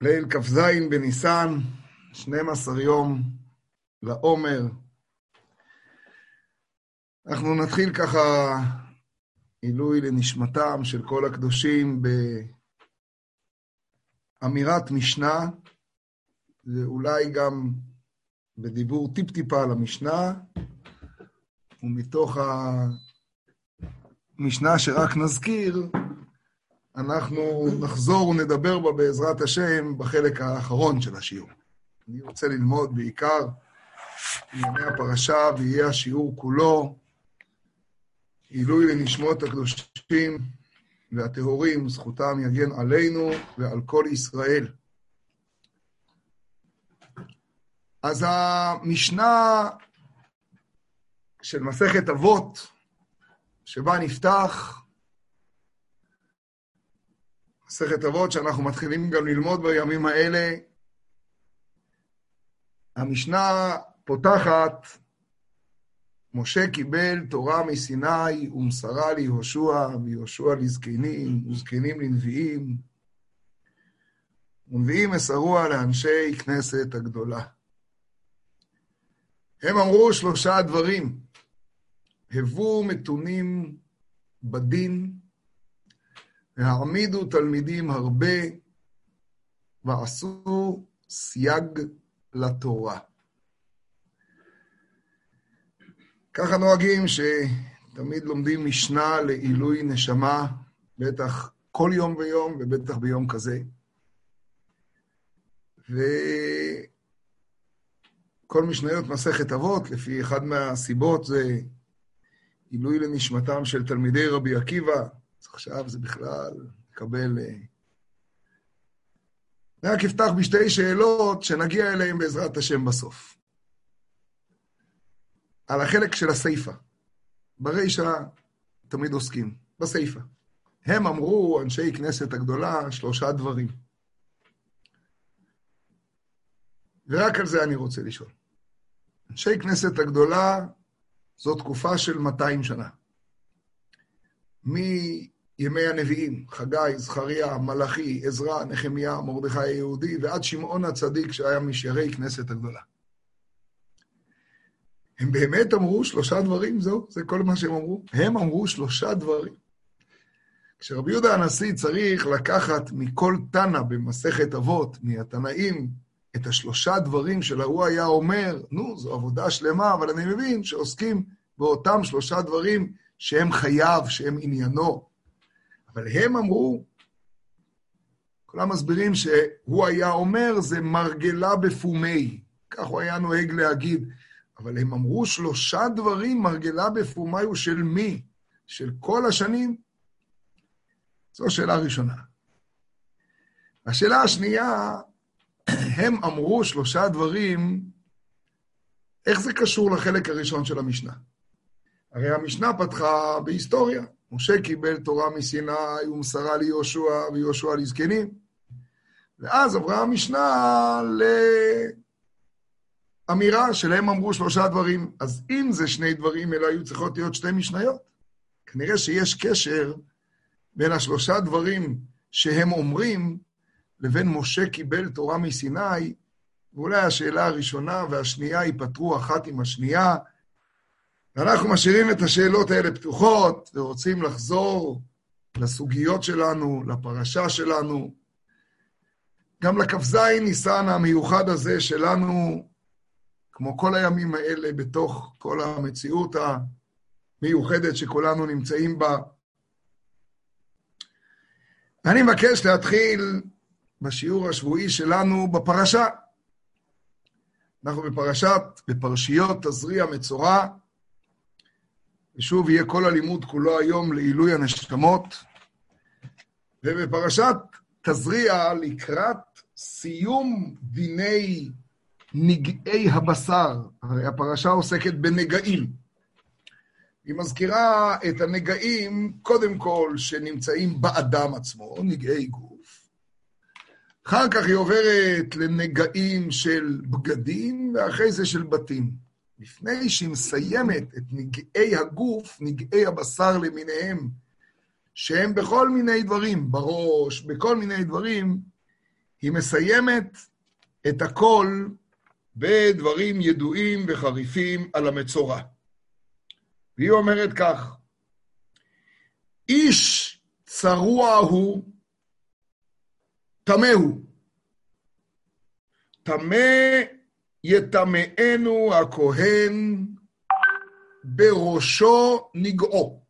ליל כ"ז בניסן, 12 יום לעומר. אנחנו נתחיל ככה עילוי לנשמתם של כל הקדושים באמירת משנה, ואולי גם בדיבור טיפ-טיפה על המשנה, ומתוך המשנה שרק נזכיר, אנחנו נחזור ונדבר בה בעזרת השם בחלק האחרון של השיעור. אני רוצה ללמוד בעיקר ענייני הפרשה, ויהיה השיעור כולו עילוי לנשמות הקדושים והטהורים, זכותם יגן עלינו ועל כל ישראל. אז המשנה של מסכת אבות, שבה נפתח, מסכת אבות שאנחנו מתחילים גם ללמוד בימים האלה. המשנה פותחת, משה קיבל תורה מסיני ומסרה ליהושע, ויהושע לזקנים, וזקנים לנביאים, ונביאים מסרוה לאנשי כנסת הגדולה. הם אמרו שלושה דברים, הבו מתונים בדין, והעמידו תלמידים הרבה, ועשו סייג לתורה. ככה נוהגים שתמיד לומדים משנה לעילוי נשמה, בטח כל יום ויום, ובטח ביום כזה. וכל משניות מסכת אבות, לפי אחד מהסיבות, זה עילוי לנשמתם של תלמידי רבי עקיבא, אז עכשיו זה בכלל מקבל... אה, רק אפתח בשתי שאלות שנגיע אליהן בעזרת השם בסוף. על החלק של הסיפא. ברישא תמיד עוסקים, בסיפא. הם אמרו, אנשי כנסת הגדולה, שלושה דברים. ורק על זה אני רוצה לשאול. אנשי כנסת הגדולה זו תקופה של 200 שנה. מימי הנביאים, חגי, זכריה, מלאכי, עזרא, נחמיה, מרדכי היהודי, ועד שמעון הצדיק שהיה משיירי כנסת הגדולה. הם באמת אמרו שלושה דברים, זהו, זה כל מה שהם אמרו. הם אמרו שלושה דברים. כשרבי יהודה הנשיא צריך לקחת מכל תנא במסכת אבות, מהתנאים, את השלושה דברים של ההוא היה אומר, נו, זו עבודה שלמה, אבל אני מבין שעוסקים באותם שלושה דברים שהם חייו, שהם עניינו. אבל הם אמרו, כולם מסבירים שהוא היה אומר, זה מרגלה בפומי. כך הוא היה נוהג להגיד. אבל הם אמרו שלושה דברים, מרגלה בפומי הוא של מי? של כל השנים? זו השאלה הראשונה. השאלה השנייה, הם אמרו שלושה דברים, איך זה קשור לחלק הראשון של המשנה? הרי המשנה פתחה בהיסטוריה. משה קיבל תורה מסיני ומסרה ליהושע ויהושע לזקנים. ואז עברה המשנה לאמירה שלהם אמרו שלושה דברים. אז אם זה שני דברים, אלא היו צריכות להיות שתי משניות. כנראה שיש קשר בין השלושה דברים שהם אומרים לבין משה קיבל תורה מסיני, ואולי השאלה הראשונה והשנייה ייפתרו אחת עם השנייה, ואנחנו משאירים את השאלות האלה פתוחות ורוצים לחזור לסוגיות שלנו, לפרשה שלנו, גם לכ"ז ניסן המיוחד הזה שלנו, כמו כל הימים האלה, בתוך כל המציאות המיוחדת שכולנו נמצאים בה. אני מבקש להתחיל בשיעור השבועי שלנו בפרשה. אנחנו בפרשת, בפרשיות תזריע מצורע, ושוב יהיה כל הלימוד כולו היום לעילוי הנשמות. ובפרשת תזריע לקראת סיום דיני נגעי הבשר, הרי הפרשה עוסקת בנגעים. היא מזכירה את הנגעים, קודם כל, שנמצאים באדם עצמו, נגעי גוף. אחר כך היא עוברת לנגעים של בגדים, ואחרי זה של בתים. לפני שהיא מסיימת את נגעי הגוף, נגעי הבשר למיניהם, שהם בכל מיני דברים, בראש, בכל מיני דברים, היא מסיימת את הכל בדברים ידועים וחריפים על המצורע. והיא אומרת כך, איש צרוע הוא, טמא הוא. טמא יטמאנו הכהן בראשו נגעו.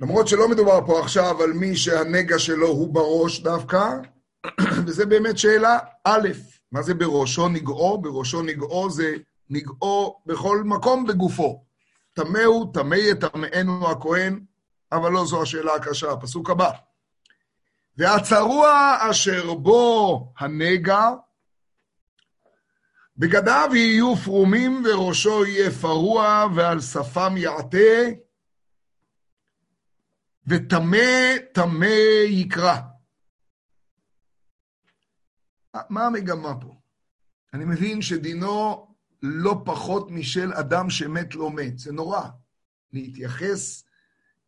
למרות שלא מדובר פה עכשיו על מי שהנגע שלו הוא בראש דווקא, וזה באמת שאלה א', מה זה בראשו נגעו? בראשו נגעו זה נגעו בכל מקום בגופו. טמא הוא, טמא יטמאנו הכהן, אבל לא זו השאלה הקשה, הפסוק הבא. והצרוע אשר בו הנגע, בגדיו יהיו פרומים וראשו יהיה פרוע ועל שפם יעטה, וטמא טמא יקרא. מה המגמה פה? אני מבין שדינו לא פחות משל אדם שמת לא מת. זה נורא. להתייחס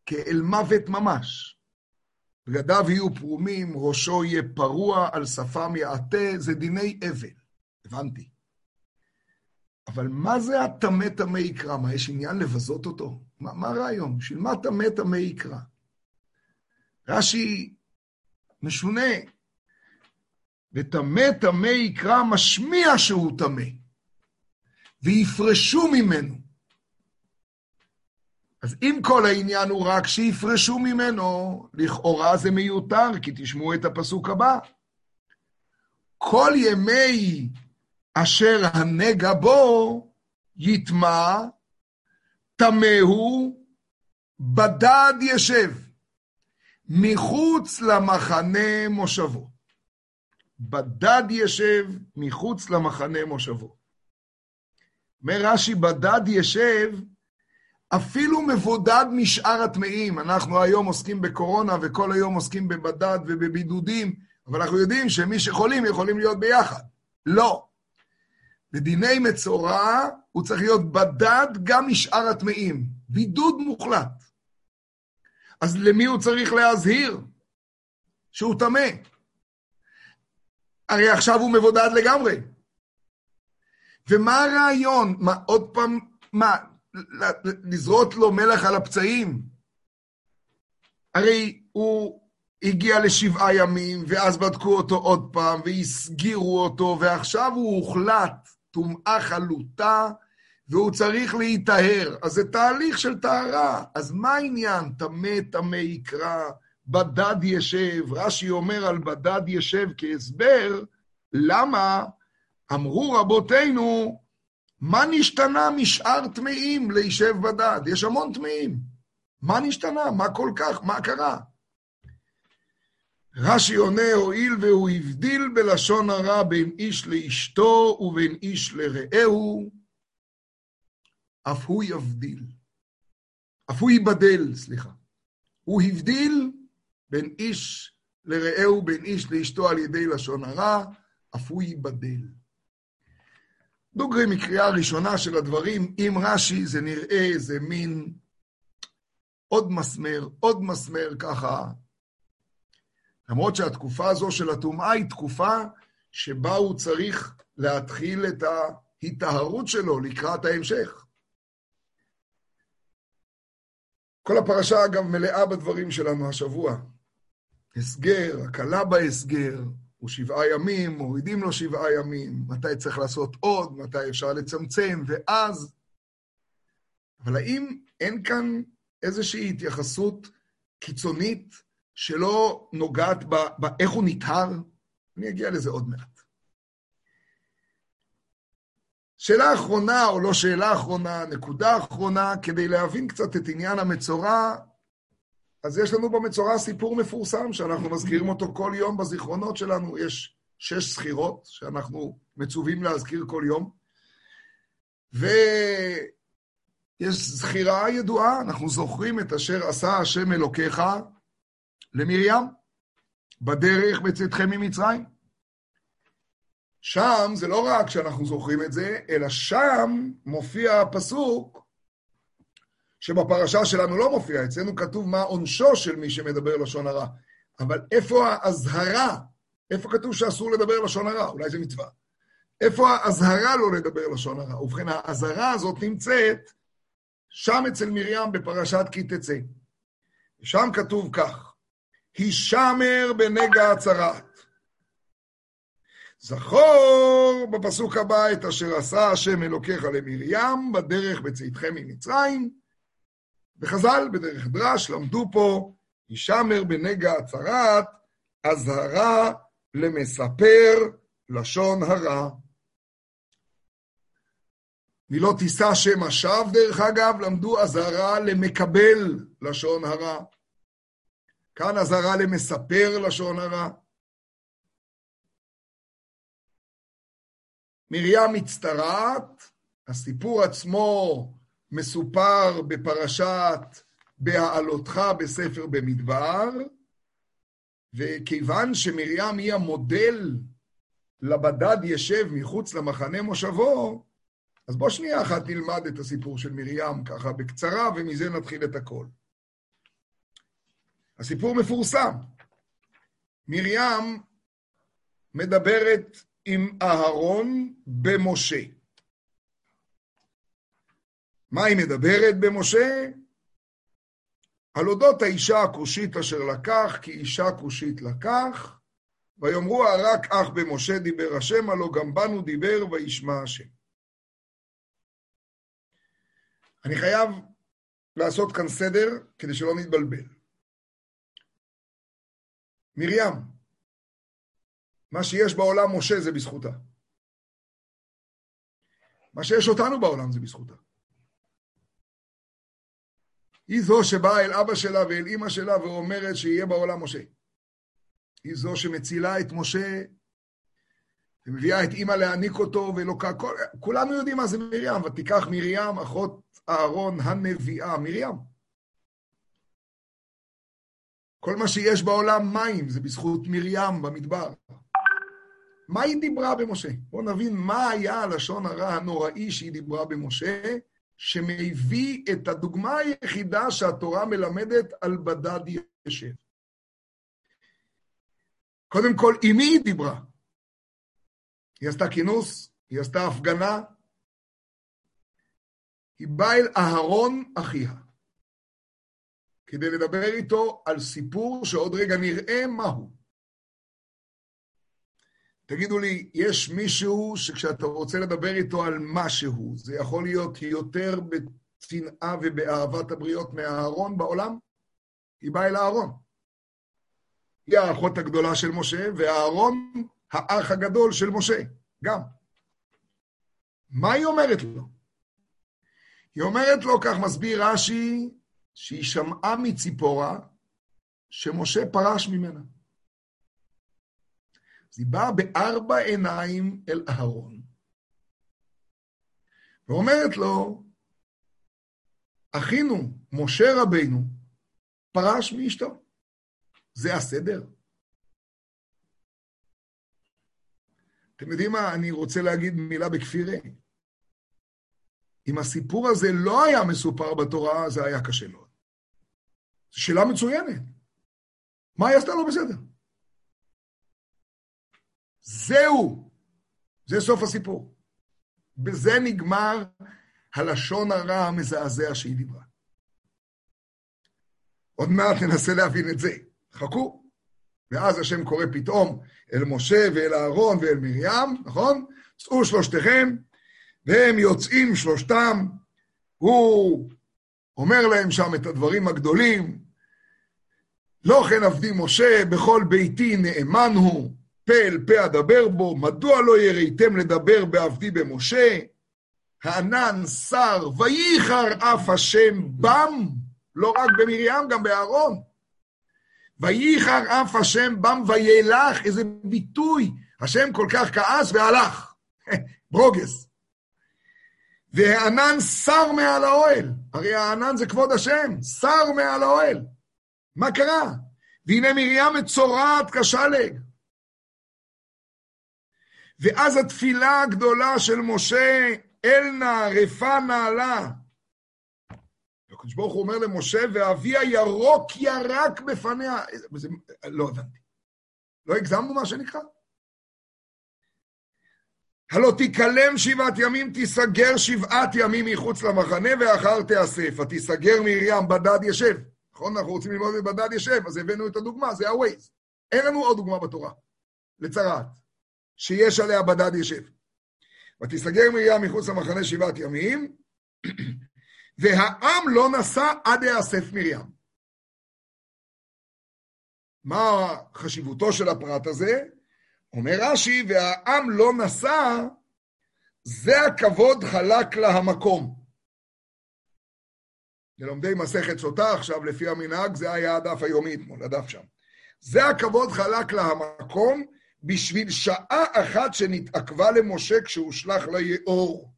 כאל מוות ממש. בגדיו יהיו פרומים, ראשו יהיה פרוע, על שפם יעטה, זה דיני אבל. הבנתי. אבל מה זה הטמא טמא יקרא? מה, יש עניין לבזות אותו? מה, מה הרעיון? בשביל מה טמא טמא יקרא? רש"י משונה. וטמא טמא יקרא משמיע שהוא טמא. ויפרשו ממנו. אז אם כל העניין הוא רק שיפרשו ממנו, לכאורה זה מיותר, כי תשמעו את הפסוק הבא. כל ימי אשר הנגע בו יטמע, טמא הוא, בדד ישב, מחוץ למחנה מושבו. בדד ישב מחוץ למחנה מושבו. אומר רש"י, בדד ישב, אפילו מבודד משאר הטמאים. אנחנו היום עוסקים בקורונה וכל היום עוסקים בבדד ובבידודים, אבל אנחנו יודעים שמי שחולים יכולים להיות ביחד. לא. בדיני מצורע הוא צריך להיות בדד גם משאר הטמאים. בידוד מוחלט. אז למי הוא צריך להזהיר? שהוא טמא. הרי עכשיו הוא מבודד לגמרי. ומה הרעיון? מה, עוד פעם, מה, לזרות לו מלח על הפצעים? הרי הוא הגיע לשבעה ימים, ואז בדקו אותו עוד פעם, והסגירו אותו, ועכשיו הוא הוחלט טומאה חלוטה, והוא צריך להיטהר. אז זה תהליך של טהרה. אז מה העניין? טמא טמא יקרא, בדד ישב. רש"י אומר על בדד ישב כהסבר, למה אמרו רבותינו, מה נשתנה משאר טמאים לישב בדד? יש המון טמאים. מה נשתנה? מה כל כך? מה קרה? רש"י עונה, הואיל והוא הבדיל בלשון הרע בין איש לאשתו ובין איש לרעהו, אף הוא יבדיל. אף הוא ייבדל, סליחה. הוא הבדיל בין איש לרעהו, בין איש לאשתו על ידי לשון הרע, אף הוא ייבדל. דוגרי מקריאה ראשונה של הדברים, עם רש"י זה נראה איזה מין עוד מסמר, עוד מסמר ככה. למרות שהתקופה הזו של הטומאה היא תקופה שבה הוא צריך להתחיל את ההיטהרות שלו לקראת ההמשך. כל הפרשה, אגב, מלאה בדברים שלנו השבוע. הסגר, הקלה בהסגר, הוא שבעה ימים, מורידים לו שבעה ימים, מתי צריך לעשות עוד, מתי אפשר לצמצם, ואז... אבל האם אין כאן איזושהי התייחסות קיצונית שלא נוגעת באיך הוא נטהר? אני אגיע לזה עוד מעט. שאלה אחרונה, או לא שאלה אחרונה, נקודה אחרונה, כדי להבין קצת את עניין המצורע, אז יש לנו במצורע סיפור מפורסם, שאנחנו מזכירים אותו כל יום בזיכרונות שלנו. יש שש זכירות שאנחנו מצווים להזכיר כל יום. ויש זכירה ידועה, אנחנו זוכרים את אשר עשה השם אלוקיך למרים, בדרך בצאתכם ממצרים. שם זה לא רק שאנחנו זוכרים את זה, אלא שם מופיע הפסוק שבפרשה שלנו לא מופיע, אצלנו כתוב מה עונשו של מי שמדבר לשון הרע. אבל איפה האזהרה? איפה כתוב שאסור לדבר לשון הרע? אולי זה מצווה. איפה האזהרה לא לדבר לשון הרע? ובכן, האזהרה הזאת נמצאת שם אצל מרים בפרשת כי תצא. שם כתוב כך, הישמר בנגע הצרת. זכור בפסוק הבא את אשר עשה השם אלוקיך למרים בדרך בצאתכם ממצרים. וחז"ל בדרך דרש למדו פה, הישמר בנגע הצרת, אזהרה למספר לשון הרע. מילות תישא שם השווא, דרך אגב, למדו אזהרה למקבל לשון הרע. כאן אזהרה למספר לשון הרע. מרים מצטרעת, הסיפור עצמו מסופר בפרשת בהעלותך בספר במדבר, וכיוון שמרים היא המודל לבדד ישב מחוץ למחנה מושבו, אז בוא שנייה אחת נלמד את הסיפור של מרים ככה בקצרה, ומזה נתחיל את הכל. הסיפור מפורסם. מרים מדברת עם אהרון במשה. מה היא מדברת במשה? על אודות האישה הכושית אשר לקח, כי אישה כושית לקח, ויאמרו רק אך במשה דיבר השם, הלא גם בנו דיבר וישמע השם. אני חייב לעשות כאן סדר כדי שלא נתבלבל. מרים, מה שיש בעולם משה זה בזכותה. מה שיש אותנו בעולם זה בזכותה. היא זו שבאה אל אבא שלה ואל אימא שלה ואומרת שיהיה בעולם משה. היא זו שמצילה את משה ומביאה את אימא להעניק אותו ואלוקה. כל, כולנו יודעים מה זה מרים, ותיקח מרים, אחות אהרון הנביאה, מרים. כל מה שיש בעולם מים, זה בזכות מרים במדבר. מה היא דיברה במשה? בואו נבין מה היה הלשון הרע הנוראי שהיא דיברה במשה, שמביא את הדוגמה היחידה שהתורה מלמדת על בדד ישב. קודם כל, עם מי היא דיברה? היא עשתה כינוס, היא עשתה הפגנה. היא באה אל אהרון אחיה, כדי לדבר איתו על סיפור שעוד רגע נראה מהו. תגידו לי, יש מישהו שכשאתה רוצה לדבר איתו על משהו, זה יכול להיות יותר בצנעה ובאהבת הבריות מהאהרון בעולם? היא באה אל האהרון. היא האחות הגדולה של משה, והאהרון האח הגדול של משה, גם. מה היא אומרת לו? היא אומרת לו, כך מסביר רש"י, שהיא שמעה מציפורה שמשה פרש ממנה. אז היא באה בארבע עיניים אל אהרון, ואומרת לו, אחינו, משה רבינו, פרש מאשתו. זה הסדר? אתם יודעים מה? אני רוצה להגיד מילה בכפירה. אם הסיפור הזה לא היה מסופר בתורה, זה היה קשה מאוד. זו שאלה מצוינת. מה היא עשתה לא בסדר? זהו. זה סוף הסיפור. בזה נגמר הלשון הרע המזעזע שהיא דיברה. עוד מעט ננסה להבין את זה. חכו. ואז השם קורא פתאום אל משה ואל אהרון ואל מרים, נכון? צאו שלושתכם, והם יוצאים שלושתם, הוא אומר להם שם את הדברים הגדולים, לא כן עבדי משה, בכל ביתי נאמן הוא, פה אל פה אדבר בו, מדוע לא יראיתם לדבר בעבדי במשה? הענן שר, וייחר אף השם בם, לא רק במרים, גם באהרון. וייחר אף השם בם וילך, איזה ביטוי. השם כל כך כעס והלך. ברוגס. והענן שר מעל האוהל. הרי הענן זה כבוד השם, שר מעל האוהל. מה קרה? והנה מרים מצורעת כשלג. ואז התפילה הגדולה של משה, אל נא רפא נעלה. הקדוש ברוך הוא אומר למשה, ואבי הירוק ירק בפניה. זה, לא הבנתי. לא הגזמנו מה שנקרא? הלא תיכלם שבעת ימים, תיסגר שבעת ימים מחוץ למחנה, ואחר תיאסף. ותיסגר מרים בדד ישב. נכון? אנחנו רוצים ללמוד את בדד ישב, אז הבאנו את הדוגמה, זה ה-Waze. אין לנו עוד דוגמה בתורה, לצרעת, שיש עליה בדד ישב. ותיסגר מרים מחוץ למחנה שבעת ימים, והעם לא נסע עד יאסף מרים. מה חשיבותו של הפרט הזה? אומר רש"י, והעם לא נסע, זה הכבוד חלק לה המקום. ללומדי מסכת סוטה עכשיו, לפי המנהג, זה היה הדף היומי אתמול, הדף שם. זה הכבוד חלק לה המקום בשביל שעה אחת שנתעכבה למשה כשהושלך ליאור.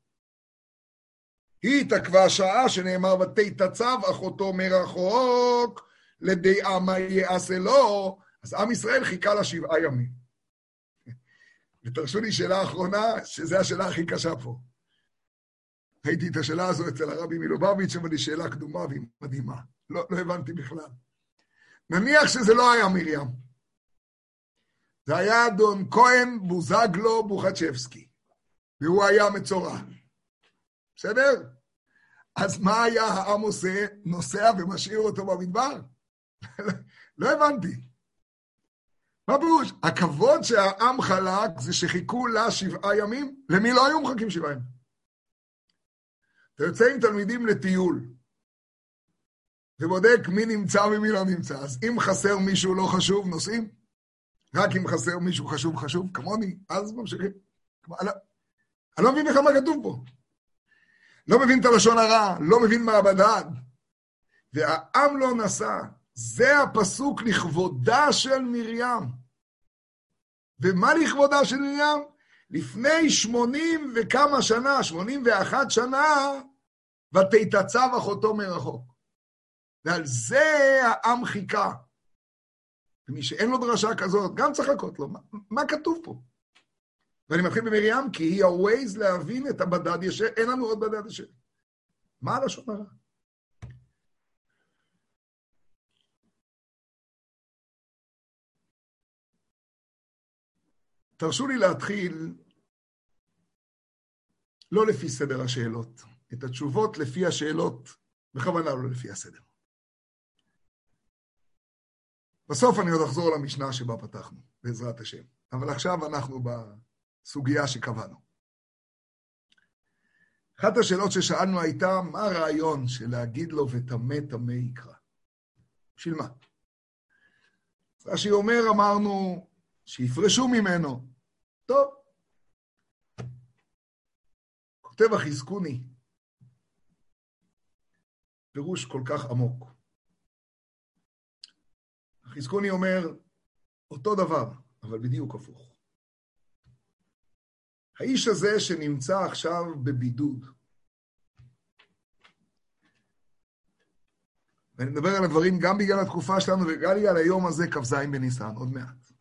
היא התעכבה שעה שנאמר ותתצב אחותו מרחוק לדעה מה יעשה לו, אז עם ישראל חיכה לה שבעה ימים. ותרשו לי שאלה אחרונה, שזו השאלה הכי קשה פה. ראיתי את השאלה הזו אצל הרבי מלובביץ', אבל היא שאלה קדומה והיא מדהימה. לא, לא הבנתי בכלל. נניח שזה לא היה מרים. זה היה דון כהן בוזגלו בוחצ'בסקי, והוא היה מצורע. בסדר? אז מה היה העם עושה? נוסע ומשאיר אותו במדבר? לא הבנתי. מה פירוש? הכבוד שהעם חלק זה שחיכו לה שבעה ימים? למי לא היו מחכים שבעה ימים? אתה יוצא עם תלמידים לטיול, ובודק מי נמצא ומי לא נמצא. אז אם חסר מישהו לא חשוב, נוסעים? רק אם חסר מישהו חשוב חשוב, כמוני, אז ממשיכים. אני לא מבין בכלל מה כתוב פה. לא מבין את הלשון הרע, לא מבין מה הבדד. והעם לא נסע. זה הפסוק לכבודה של מרים. ומה לכבודה של מרים? לפני שמונים וכמה שנה, שמונים ואחת שנה, ותתצב אחותו מרחוק. ועל זה העם חיכה. ומי שאין לו דרשה כזאת, גם צריך לקרות לו. מה, מה כתוב פה? ואני מתחיל במרים, כי היא ה-Waze להבין את הבדד ישר, אין לנו עוד בדד ישר. מה הלשון הרע? תרשו לי להתחיל לא לפי סדר השאלות, את התשובות לפי השאלות, בכוונה לא לפי הסדר. בסוף אני עוד אחזור למשנה שבה פתחנו, בעזרת השם. אבל עכשיו אנחנו בסוגיה שקבענו. אחת השאלות ששאלנו הייתה, מה הרעיון של להגיד לו וטמא טמא יקרא? בשביל מה? רש"י אומר, אמרנו, שיפרשו ממנו. טוב. כותב החזקוני, פירוש כל כך עמוק. החזקוני אומר, אותו דבר, אבל בדיוק הפוך. האיש הזה שנמצא עכשיו בבידוד, ואני מדבר על הדברים גם בגלל התקופה שלנו וגם בגלל היום הזה, כ"ז בניסן, עוד מעט.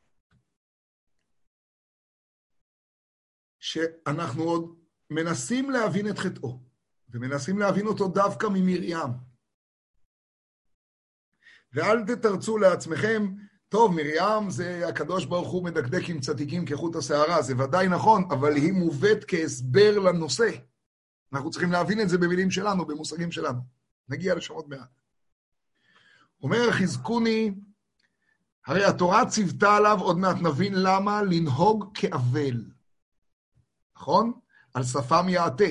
שאנחנו עוד מנסים להבין את חטאו, ומנסים להבין אותו דווקא ממרים. ואל תתרצו לעצמכם, טוב, מרים זה הקדוש ברוך הוא מדקדק עם צדיקים כחוט השערה, זה ודאי נכון, אבל היא מובאת כהסבר לנושא. אנחנו צריכים להבין את זה במילים שלנו, במושגים שלנו. נגיע לשם עוד מעט. אומר חזקוני, הרי התורה ציוותה עליו, עוד מעט נבין למה, לנהוג כאבל. נכון? על שפם יעטה,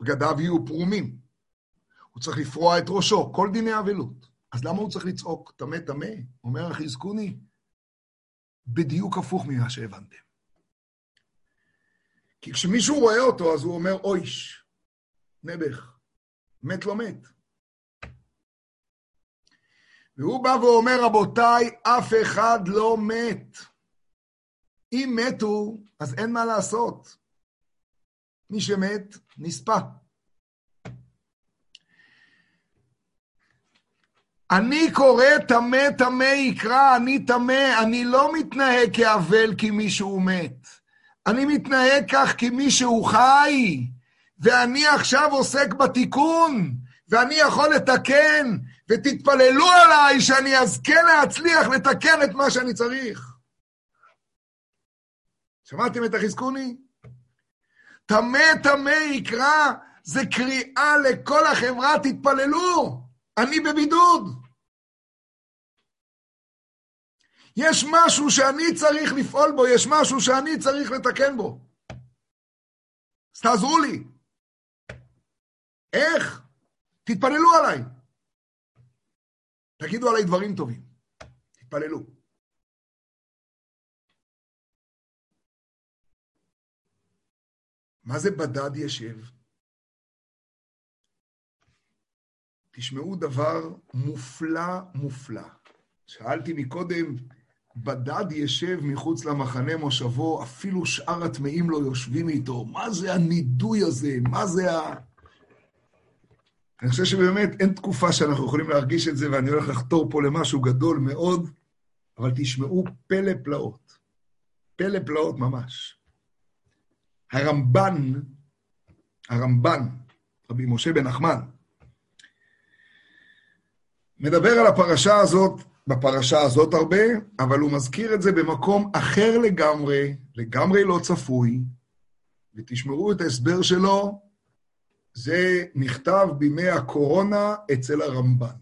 בגדיו יהיו פרומים. הוא צריך לפרוע את ראשו, כל דיני אבלות. אז למה הוא צריך לצעוק, טמא טמא? אומר החזקוני, בדיוק הפוך ממה שהבנתם. כי כשמישהו רואה אותו, אז הוא אומר, אויש, נעבך, מת לא מת. והוא בא ואומר, רבותיי, אף אחד לא מת. אם מתו, אז אין מה לעשות. מי שמת, נספה. אני קורא טמא טמא יקרא, אני טמא, אני לא מתנהג כאבל כי מישהו מת. אני מתנהג כך כי מישהו חי, ואני עכשיו עוסק בתיקון, ואני יכול לתקן, ותתפללו עליי שאני אזכה להצליח לתקן את מה שאני צריך. שמעתם את החזקוני? טמא טמא יקרא, זה קריאה לכל החברה, תתפללו, אני בבידוד. יש משהו שאני צריך לפעול בו, יש משהו שאני צריך לתקן בו. אז תעזרו לי. איך? תתפללו עליי. תגידו עליי דברים טובים. תתפללו. מה זה בדד ישב? תשמעו דבר מופלא מופלא. שאלתי מקודם, בדד ישב מחוץ למחנה מושבו, אפילו שאר הטמאים לא יושבים איתו. מה זה הנידוי הזה? מה זה ה... אני חושב שבאמת אין תקופה שאנחנו יכולים להרגיש את זה, ואני הולך לחתור פה למשהו גדול מאוד, אבל תשמעו פלא פלאות. פלא פלאות ממש. הרמב"ן, הרמב"ן, רבי משה בן נחמן, מדבר על הפרשה הזאת בפרשה הזאת הרבה, אבל הוא מזכיר את זה במקום אחר לגמרי, לגמרי לא צפוי, ותשמעו את ההסבר שלו, זה נכתב בימי הקורונה אצל הרמב"ן.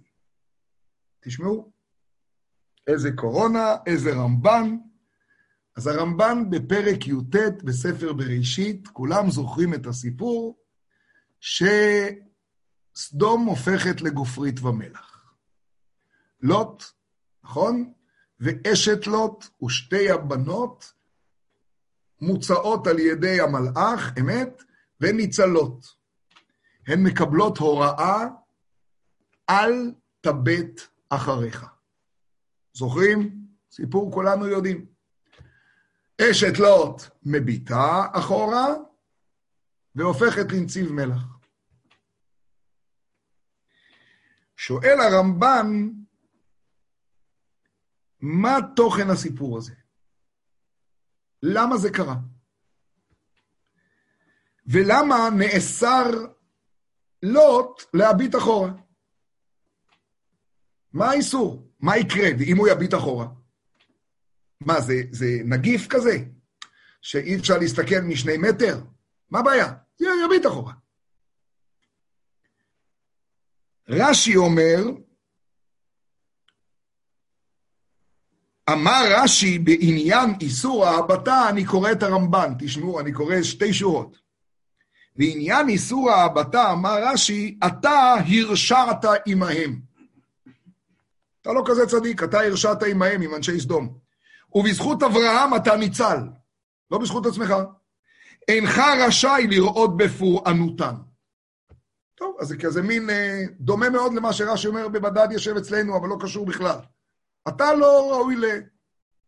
תשמעו, איזה קורונה, איזה רמב"ן. אז הרמב"ן בפרק י"ט בספר בראשית, כולם זוכרים את הסיפור, שסדום הופכת לגופרית ומלח. לוט נכון? ואשת לוט ושתי הבנות מוצאות על ידי המלאך, אמת, וניצלות. הן מקבלות הוראה, אל תבט אחריך. זוכרים? סיפור כולנו יודעים. אשת לוט מביטה אחורה והופכת לנציב מלח. שואל הרמב"ן, מה תוכן הסיפור הזה? למה זה קרה? ולמה נאסר לוט להביט אחורה? מה האיסור? מה יקרה אם הוא יביט אחורה? מה, זה, זה נגיף כזה? שאי אפשר להסתכל משני מטר? מה הבעיה? יביט אחורה. רש"י אומר, אמר רש"י בעניין איסור ההבטה, אני קורא את הרמב"ן, תשמעו, אני קורא שתי שורות. בעניין איסור ההבטה, אמר רש"י, אתה הרשעת עמהם. אתה לא כזה צדיק, אתה הרשעת עמהם, עם אנשי סדום. ובזכות אברהם אתה ניצל, לא בזכות עצמך. אינך רשאי לראות בפורענותם. טוב, אז זה כזה מין אה, דומה מאוד למה שרש"י אומר בבדד יושב אצלנו, אבל לא קשור בכלל. אתה לא ראוי ל...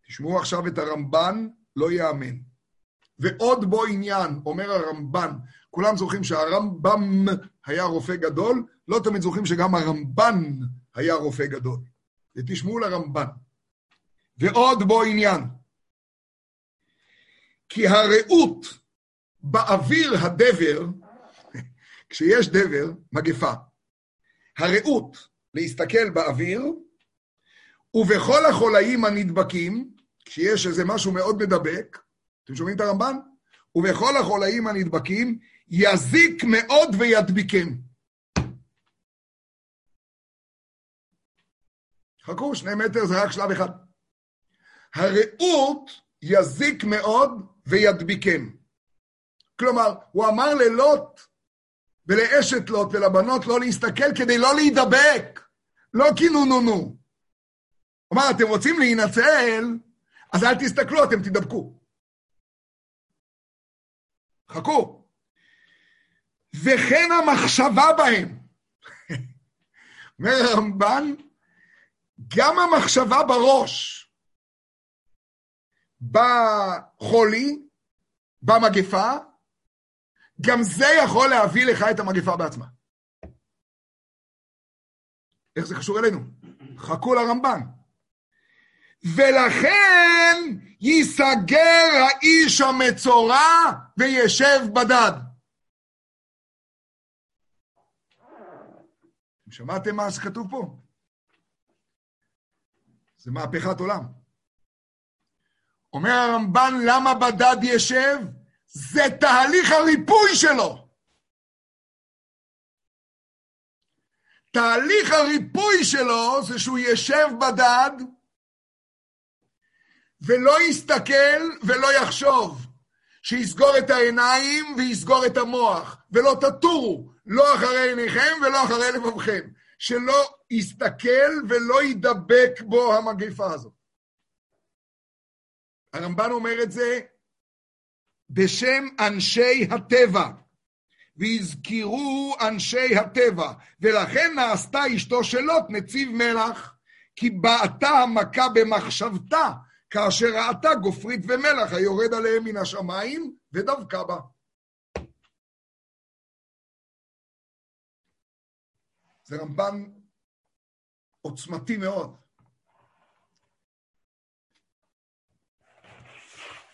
תשמעו עכשיו את הרמב"ן, לא יאמן. ועוד בו עניין, אומר הרמב"ן, כולם זוכרים שהרמב"ם היה רופא גדול, לא תמיד זוכרים שגם הרמב"ן היה רופא גדול. ותשמעו לרמב"ן. ועוד בו עניין, כי הרעות באוויר הדבר, כשיש דבר, מגפה, הרעות להסתכל באוויר, ובכל החולאים הנדבקים, כשיש איזה משהו מאוד מדבק, אתם שומעים את הרמב"ן? ובכל החולאים הנדבקים, יזיק מאוד וידביקם. חכו, שני מטר זה רק שלב אחד. הרעות יזיק מאוד וידביקם. כלומר, הוא אמר ללוט ולאשת לוט ולבנות לא להסתכל כדי לא להידבק. לא כי נו נו נו. כלומר, אתם רוצים להינצל, אז אל תסתכלו, אתם תדבקו. חכו. וכן המחשבה בהם. אומר הרמב"ן, גם המחשבה בראש, בחולי, במגפה, גם זה יכול להביא לך את המגפה בעצמה. איך זה קשור אלינו? חכו לרמב"ן. ולכן ייסגר האיש המצורע וישב בדד. שמעתם מה שכתוב פה? זה מהפכת עולם. אומר הרמב"ן, למה בדד ישב? זה תהליך הריפוי שלו. תהליך הריפוי שלו זה שהוא ישב בדד ולא יסתכל ולא יחשוב. שיסגור את העיניים ויסגור את המוח, ולא תטורו, לא אחרי עיניכם ולא אחרי לבבכם. שלא יסתכל ולא ידבק בו המגפה הזאת. הרמב"ן אומר את זה בשם אנשי הטבע, והזכירו אנשי הטבע, ולכן נעשתה אשתו של לוט נציב מלח, כי בעתה המכה במחשבתה, כאשר ראתה גופרית ומלח היורד עליהם מן השמיים, ודבקה בה. זה רמב"ן עוצמתי מאוד.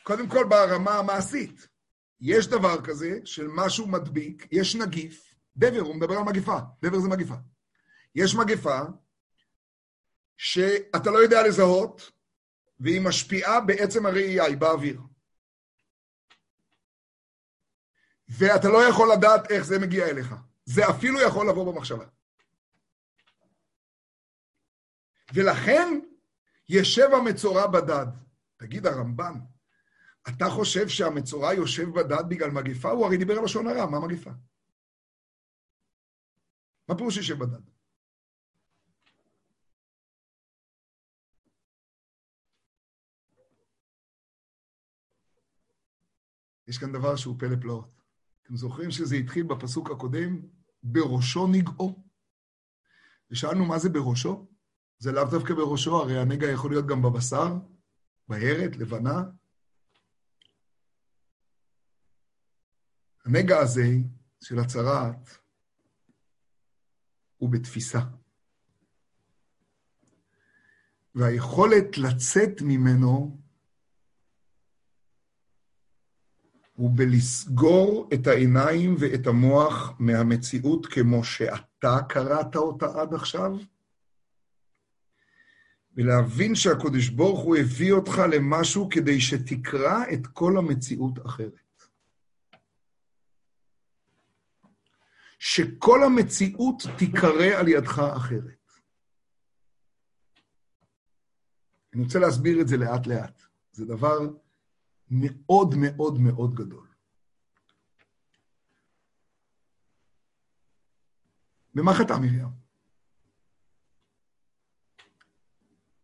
קודם כל ברמה המעשית, יש דבר כזה של משהו מדביק, יש נגיף, דבר, הוא מדבר על מגפה, דבר זה מגפה. יש מגפה שאתה לא יודע לזהות, והיא משפיעה בעצם הראייה, היא באוויר. ואתה לא יכול לדעת איך זה מגיע אליך. זה אפילו יכול לבוא במחשבה. ולכן ישב המצורע בדד. תגיד, הרמב"ן, אתה חושב שהמצורע יושב בדד בגלל מגיפה? הוא הרי דיבר על לשון הרע, מה מגיפה? מה פירוש יושב בדד? יש כאן דבר שהוא פלא פלאות. אתם זוכרים שזה התחיל בפסוק הקודם, בראשו נגעו? ושאלנו מה זה בראשו? זה לאו דווקא בראשו, הרי הנגע יכול להיות גם בבשר, בהרת, לבנה. הנגע הזה של הצרעת הוא בתפיסה. והיכולת לצאת ממנו הוא בלסגור את העיניים ואת המוח מהמציאות כמו שאתה קראת אותה עד עכשיו, ולהבין שהקדוש ברוך הוא הביא אותך למשהו כדי שתקרא את כל המציאות אחרת. שכל המציאות תיקרא על ידך אחרת. אני רוצה להסביר את זה לאט-לאט. זה דבר מאוד מאוד מאוד גדול. ומה חטא מרים?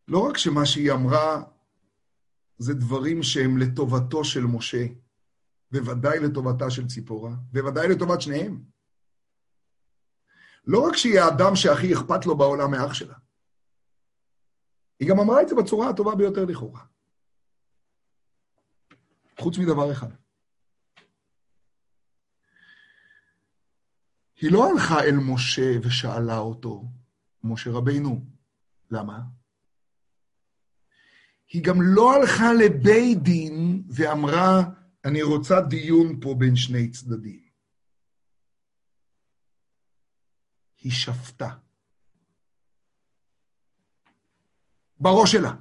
לא רק שמה שהיא אמרה זה דברים שהם לטובתו של משה, בוודאי לטובתה של ציפורה, בוודאי לטובת שניהם. לא רק שהיא האדם שהכי אכפת לו בעולם מאח שלה, היא גם אמרה את זה בצורה הטובה ביותר לכאורה. חוץ מדבר אחד. היא לא הלכה אל משה ושאלה אותו, משה רבינו, למה? היא גם לא הלכה לבית דין ואמרה, אני רוצה דיון פה בין שני צדדים. היא שפטה. בראש שלה.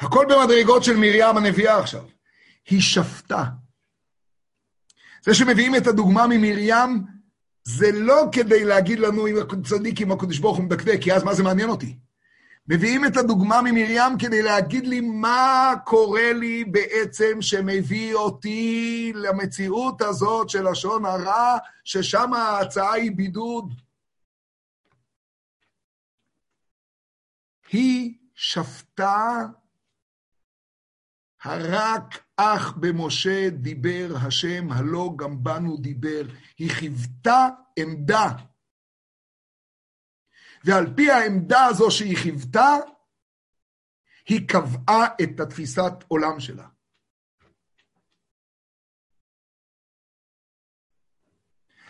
הכל במדרגות של מרים הנביאה עכשיו. היא שפטה. זה שמביאים את הדוגמה ממרים, זה לא כדי להגיד לנו אם צדיק עם הקדוש ברוך הוא מדקדק, כי אז מה זה מעניין אותי? מביאים את הדוגמה ממרים כדי להגיד לי מה קורה לי בעצם שמביא אותי למציאות הזאת של לשון הרע, ששם ההצעה היא בידוד. היא שפטה הרק אך במשה דיבר השם, הלא גם בנו דיבר. היא חיוותה עמדה. ועל פי העמדה הזו שהיא חיוותה, היא קבעה את התפיסת עולם שלה.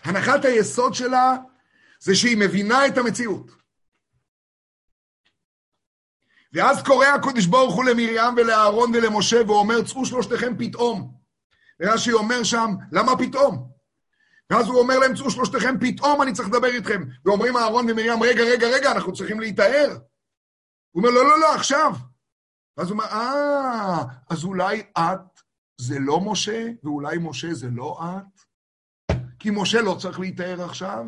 הנחת היסוד שלה זה שהיא מבינה את המציאות. ואז קורא הקודש ברוך הוא למרים ולאהרון ולמשה, ואומר, צאו שלושתכם פתאום. ורש"י אומר שם, למה פתאום? ואז הוא אומר להם, צאו שלושתכם, פתאום אני צריך לדבר איתכם. ואומרים אהרון ומרים, רגע, רגע, רגע, אנחנו צריכים להיטהר. הוא אומר, לא, לא, לא, עכשיו. ואז הוא אומר, אה, אז אולי את זה לא משה, ואולי משה זה לא את? כי משה לא צריך להיטהר עכשיו?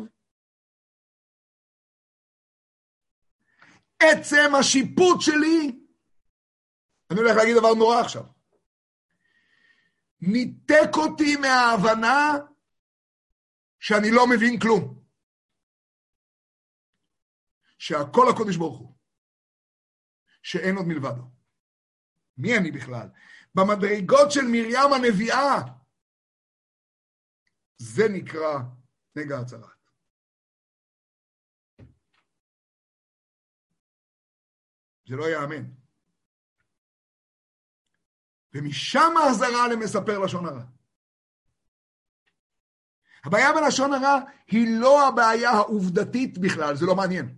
עצם השיפוט שלי, אני הולך להגיד דבר נורא עכשיו, ניתק אותי מההבנה שאני לא מבין כלום. שהכל הקודש ברוך הוא, שאין עוד מלבדו. מי אני בכלל? במדרגות של מרים הנביאה. זה נקרא נגע הצהרת. זה לא ייאמן. ומשם האזהרה למספר לשון הרע. הבעיה בלשון הרע היא לא הבעיה העובדתית בכלל, זה לא מעניין.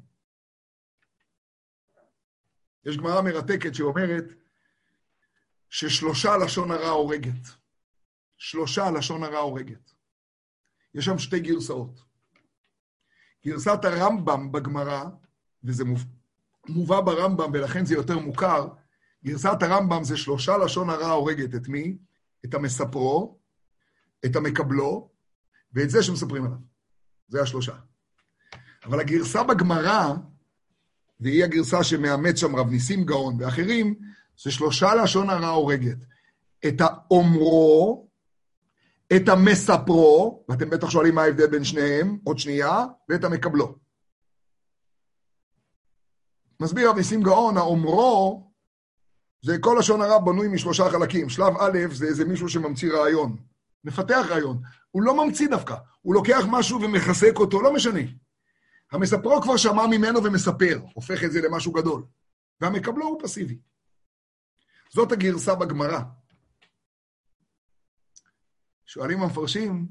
יש גמרא מרתקת שאומרת ששלושה לשון הרע הורגת. שלושה לשון הרע הורגת. יש שם שתי גרסאות. גרסת הרמב"ם בגמרא, וזה מובא ברמב"ם ולכן זה יותר מוכר, גרסת הרמב"ם זה שלושה לשון הרע הורגת. את מי? את המספרו, את המקבלו, ואת זה שמספרים עליו. זה השלושה. אבל הגרסה בגמרא, והיא הגרסה שמאמץ שם רב ניסים גאון ואחרים, זה שלושה לשון הרע הורגת. את האומרו, את המספרו, ואתם בטח שואלים מה ההבדל בין שניהם, עוד שנייה, ואת המקבלו. מסביר רב ניסים גאון, האומרו, זה כל לשון הרע בנוי משלושה חלקים. שלב א' זה איזה מישהו שממציא רעיון, מפתח רעיון. הוא לא ממציא דווקא, הוא לוקח משהו ומחזק אותו, לא משנה. המספרו כבר שמע ממנו ומספר, הופך את זה למשהו גדול. והמקבלו הוא פסיבי. זאת הגרסה בגמרא. שואלים המפרשים,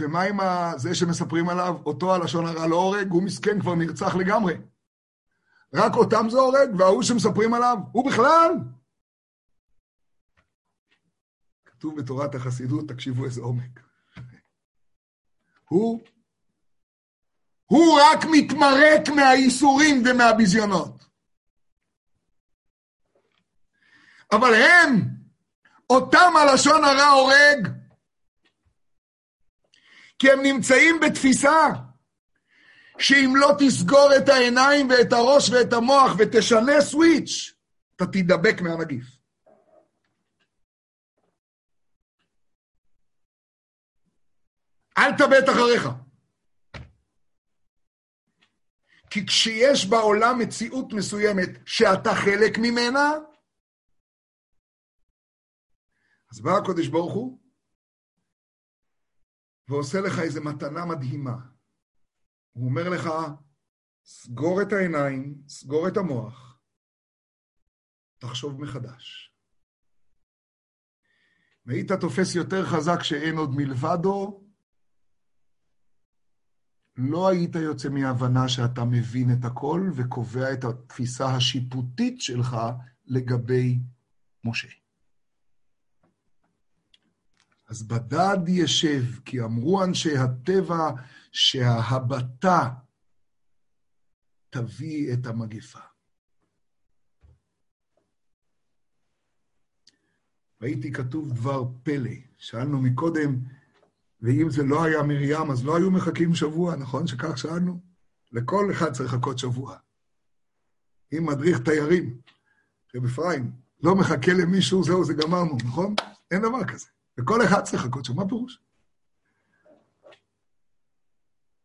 ומה עם זה שמספרים עליו, אותו הלשון הרע לא הורג, הוא מסכן, כבר נרצח לגמרי. רק אותם זה הורג, וההוא שמספרים עליו, הוא בכלל. כתוב בתורת החסידות, תקשיבו איזה עומק. הוא, הוא רק מתמרק מהייסורים ומהביזיונות. אבל הם, אותם הלשון הרע הורג, כי הם נמצאים בתפיסה שאם לא תסגור את העיניים ואת הראש ואת המוח ותשנה סוויץ', אתה תידבק מהנגיף. אל תבט אחריך. כי כשיש בעולם מציאות מסוימת שאתה חלק ממנה, אז בא הקודש ברוך הוא ועושה לך איזו מתנה מדהימה. הוא אומר לך, סגור את העיניים, סגור את המוח, תחשוב מחדש. והיית תופס יותר חזק שאין עוד מלבדו, לא היית יוצא מהבנה שאתה מבין את הכל וקובע את התפיסה השיפוטית שלך לגבי משה. אז בדד ישב, כי אמרו אנשי הטבע שההבטה תביא את המגפה. ראיתי כתוב דבר פלא. שאלנו מקודם, ואם זה לא היה מרים, אז לא היו מחכים שבוע, נכון שכך שאלנו? לכל אחד צריך לחכות שבוע. אם מדריך תיירים, רב אפרים, לא מחכה למישהו, זהו, זה גמרנו, נכון? אין דבר כזה. וכל אחד צריך לחכות שם, מה פירוש?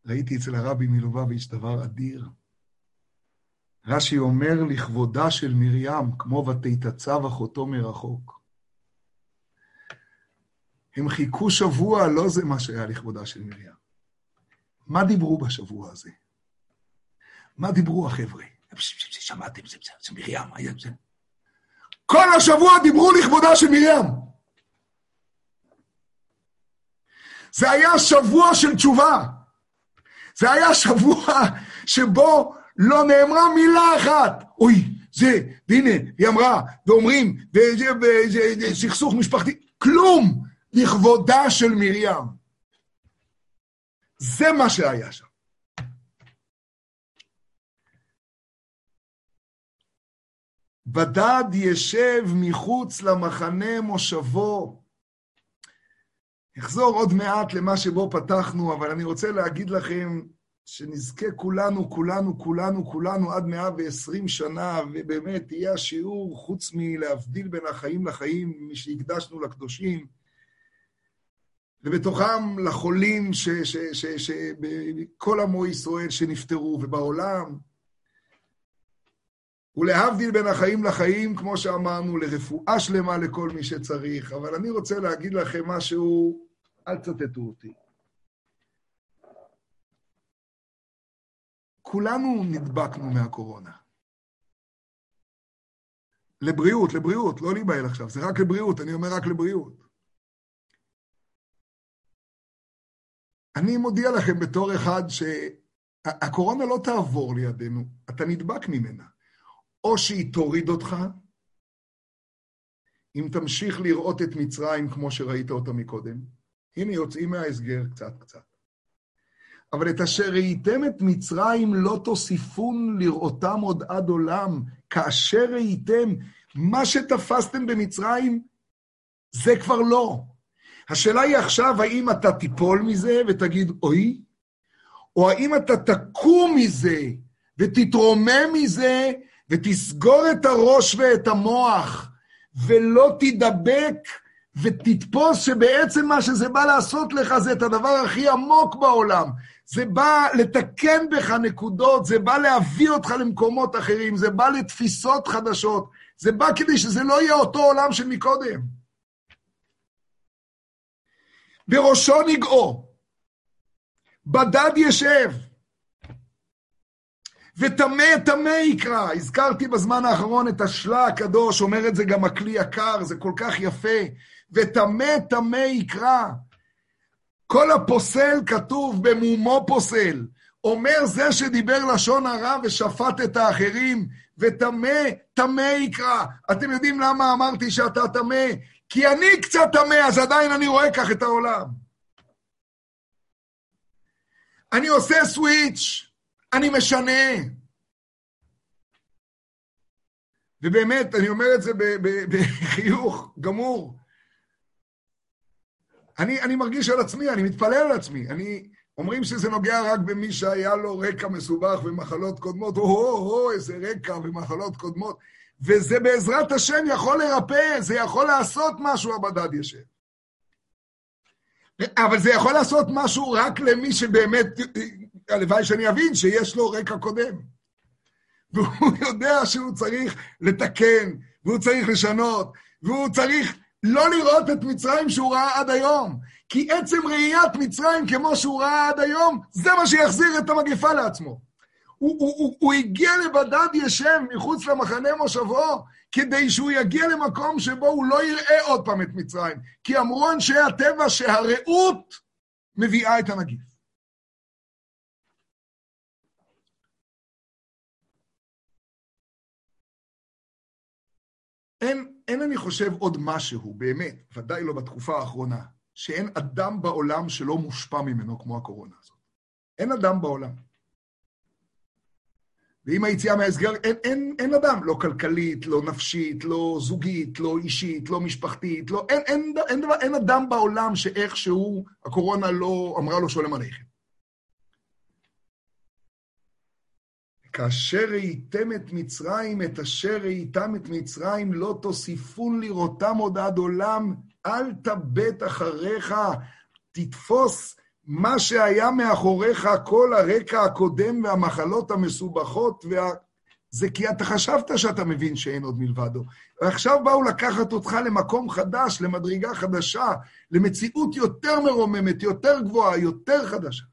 ראיתי אצל הרבי מלובביץ' דבר אדיר. רש"י אומר לכבודה של מרים, כמו ותתצב אחותו מרחוק. הם חיכו שבוע, לא זה מה שהיה לכבודה של מרים. מה דיברו בשבוע הזה? מה דיברו החבר'ה? שמעתם, זה, מרים. כל השבוע דיברו לכבודה של מרים. זה היה שבוע של תשובה. זה היה שבוע שבו לא נאמרה מילה אחת. אוי, זה, והנה, היא אמרה, ואומרים, וזה, סכסוך משפחתי, כלום. לכבודה של מרים. זה מה שהיה שם. בדד ישב מחוץ למחנה מושבו. אחזור עוד מעט למה שבו פתחנו, אבל אני רוצה להגיד לכם שנזכה כולנו, כולנו, כולנו, כולנו עד 120 שנה, ובאמת יהיה השיעור, חוץ מלהבדיל בין החיים לחיים, שהקדשנו לקדושים, ובתוכם לחולים בכל עמו ישראל שנפטרו, ובעולם, ולהבדיל בין החיים לחיים, כמו שאמרנו, לרפואה שלמה לכל מי שצריך. אבל אני רוצה להגיד לכם משהו, אל תצטטו אותי. כולנו נדבקנו מהקורונה. לבריאות, לבריאות, לא להיבהל עכשיו, זה רק לבריאות, אני אומר רק לבריאות. אני מודיע לכם בתור אחד שהקורונה לא תעבור לידינו, אתה נדבק ממנה. או שהיא תוריד אותך, אם תמשיך לראות את מצרים כמו שראית אותה מקודם. הנה, יוצאים מההסגר קצת קצת. אבל את אשר ראיתם את מצרים לא תוסיפון לראותם עוד עד עולם. כאשר ראיתם, מה שתפסתם במצרים, זה כבר לא. השאלה היא עכשיו, האם אתה תיפול מזה ותגיד, אוי, או האם אתה תקום מזה ותתרומם מזה ותסגור את הראש ואת המוח, ולא תדבק ותתפוס שבעצם מה שזה בא לעשות לך זה את הדבר הכי עמוק בעולם. זה בא לתקן בך נקודות, זה בא להביא אותך למקומות אחרים, זה בא לתפיסות חדשות, זה בא כדי שזה לא יהיה אותו עולם של מקודם. בראשו נגעו, בדד ישב, וטמא טמא יקרא. הזכרתי בזמן האחרון את השלה הקדוש, אומר את זה גם הכלי יקר, זה כל כך יפה. וטמא טמא יקרא. כל הפוסל כתוב במומו פוסל. אומר זה שדיבר לשון הרע ושפט את האחרים, וטמא, טמא יקרא. אתם יודעים למה אמרתי שאתה טמא? כי אני קצת טמא, אז עדיין אני רואה כך את העולם. אני עושה סוויץ'. אני משנה. ובאמת, אני אומר את זה בחיוך גמור. אני, אני מרגיש על עצמי, אני מתפלל על עצמי. אני, אומרים שזה נוגע רק במי שהיה לו רקע מסובך ומחלות קודמות. או-הו, איזה רקע ומחלות קודמות. וזה בעזרת השם יכול לרפא, זה יכול לעשות משהו, הבדד ישב. אבל זה יכול לעשות משהו רק למי שבאמת הלוואי שאני אבין שיש לו רקע קודם. והוא יודע שהוא צריך לתקן, והוא צריך לשנות, והוא צריך לא לראות את מצרים שהוא ראה עד היום. כי עצם ראיית מצרים כמו שהוא ראה עד היום, זה מה שיחזיר את המגפה לעצמו. הוא, הוא, הוא, הוא הגיע לבדד ישב מחוץ למחנה מושבו, כדי שהוא יגיע למקום שבו הוא לא יראה עוד פעם את מצרים. כי אמרו אנשי הטבע שהרעות מביאה את הנגיף. אין, אין, אני חושב, עוד משהו, באמת, ודאי לא בתקופה האחרונה, שאין אדם בעולם שלא מושפע ממנו כמו הקורונה הזאת. אין אדם בעולם. ועם היציאה מההסגר, אין, אין, אין אדם, לא כלכלית, לא נפשית, לא זוגית, לא אישית, לא משפחתית, לא, אין, אין, אין, אין, אין אדם בעולם שאיכשהו הקורונה לא אמרה לו שולם עליכם. כאשר ראיתם את מצרים, את אשר ראיתם את מצרים, לא תוסיפון לראותם עוד עד עולם, אל תבט אחריך, תתפוס מה שהיה מאחוריך, כל הרקע הקודם והמחלות המסובכות, וה... זה כי אתה חשבת שאתה מבין שאין עוד מלבדו. ועכשיו באו לקחת אותך למקום חדש, למדרגה חדשה, למציאות יותר מרוממת, יותר גבוהה, יותר חדשה.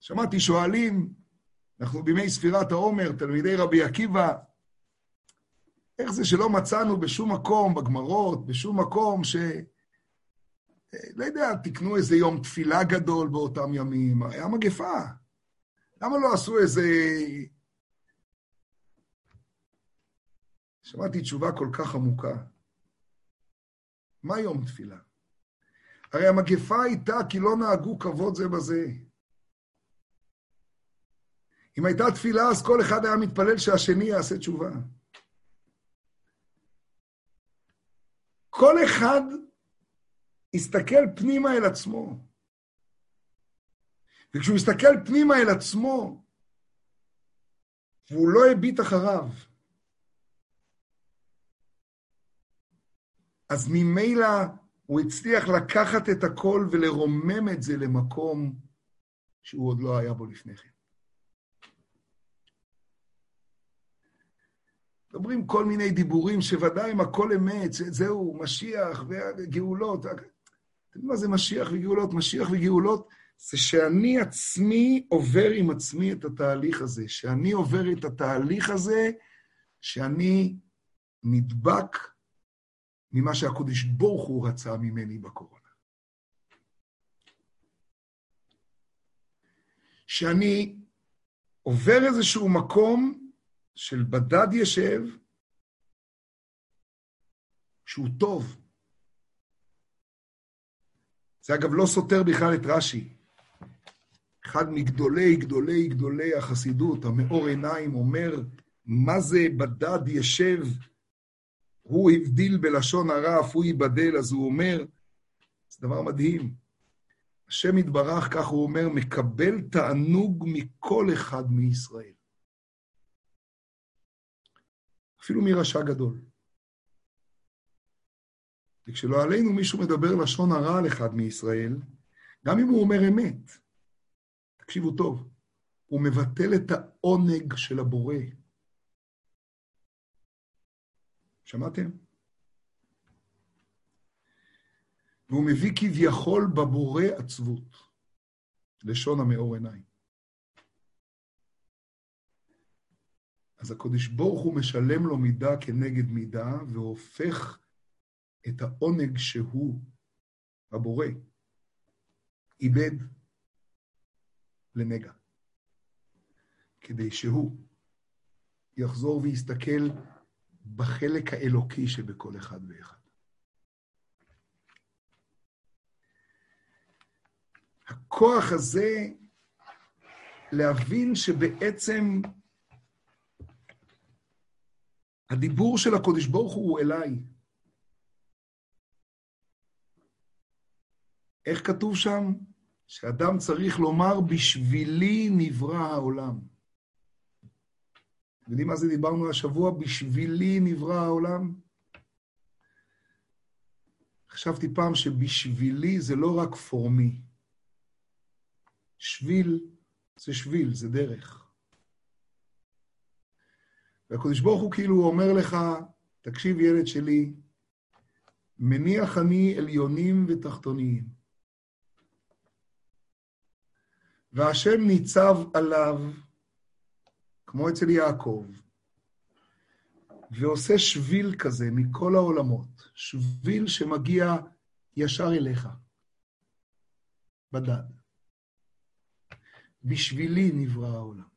שמעתי שואלים, אנחנו בימי ספירת העומר, תלמידי רבי עקיבא, איך זה שלא מצאנו בשום מקום, בגמרות, בשום מקום ש... לא יודע, תקנו איזה יום תפילה גדול באותם ימים, היה מגפה. למה לא עשו איזה... שמעתי תשובה כל כך עמוקה. מה יום תפילה? הרי המגפה הייתה כי לא נהגו כבוד זה בזה. אם הייתה תפילה, אז כל אחד היה מתפלל שהשני יעשה תשובה. כל אחד הסתכל פנימה אל עצמו. וכשהוא הסתכל פנימה אל עצמו, והוא לא הביט אחריו, אז ממילא הוא הצליח לקחת את הכל ולרומם את זה למקום שהוא עוד לא היה בו לפני כן. מדברים כל מיני דיבורים שוודאי אם הכל אמת, שזהו, משיח וגאולות. אתם יודעים מה זה משיח וגאולות? משיח וגאולות זה שאני עצמי עובר עם עצמי את התהליך הזה, שאני עובר את התהליך הזה, שאני נדבק ממה שהקודש ברוך הוא רצה ממני בקורונה. שאני עובר איזשהו מקום של בדד ישב, שהוא טוב. זה אגב לא סותר בכלל את רש"י. אחד מגדולי גדולי גדולי החסידות, המאור עיניים, אומר, מה זה בדד ישב הוא הבדיל בלשון הרע, אף הוא ייבדל, אז הוא אומר, זה דבר מדהים. השם יתברך, כך הוא אומר, מקבל תענוג מכל אחד מישראל. אפילו מרשע גדול. וכשלא עלינו מישהו מדבר לשון הרע על אחד מישראל, גם אם הוא אומר אמת, תקשיבו טוב, הוא מבטל את העונג של הבורא. שמעתם? והוא מביא כביכול בבורא עצבות, לשון המאור עיניים. אז הקודש ברוך הוא משלם לו מידה כנגד מידה, והופך את העונג שהוא, הבורא, איבד לנגע. כדי שהוא יחזור ויסתכל בחלק האלוקי שבכל אחד ואחד. הכוח הזה להבין שבעצם הדיבור של הקודש ברוך הוא אליי. איך כתוב שם? שאדם צריך לומר, בשבילי נברא העולם. יודעים מה זה דיברנו השבוע? בשבילי נברא העולם? חשבתי פעם שבשבילי זה לא רק פורמי. שביל זה שביל, זה דרך. והקדוש ברוך הוא כאילו אומר לך, תקשיב ילד שלי, מניח אני עליונים ותחתוניים. והשם ניצב עליו כמו אצל יעקב, ועושה שביל כזה מכל העולמות, שביל שמגיע ישר אליך, בדד. בשבילי נברא העולם.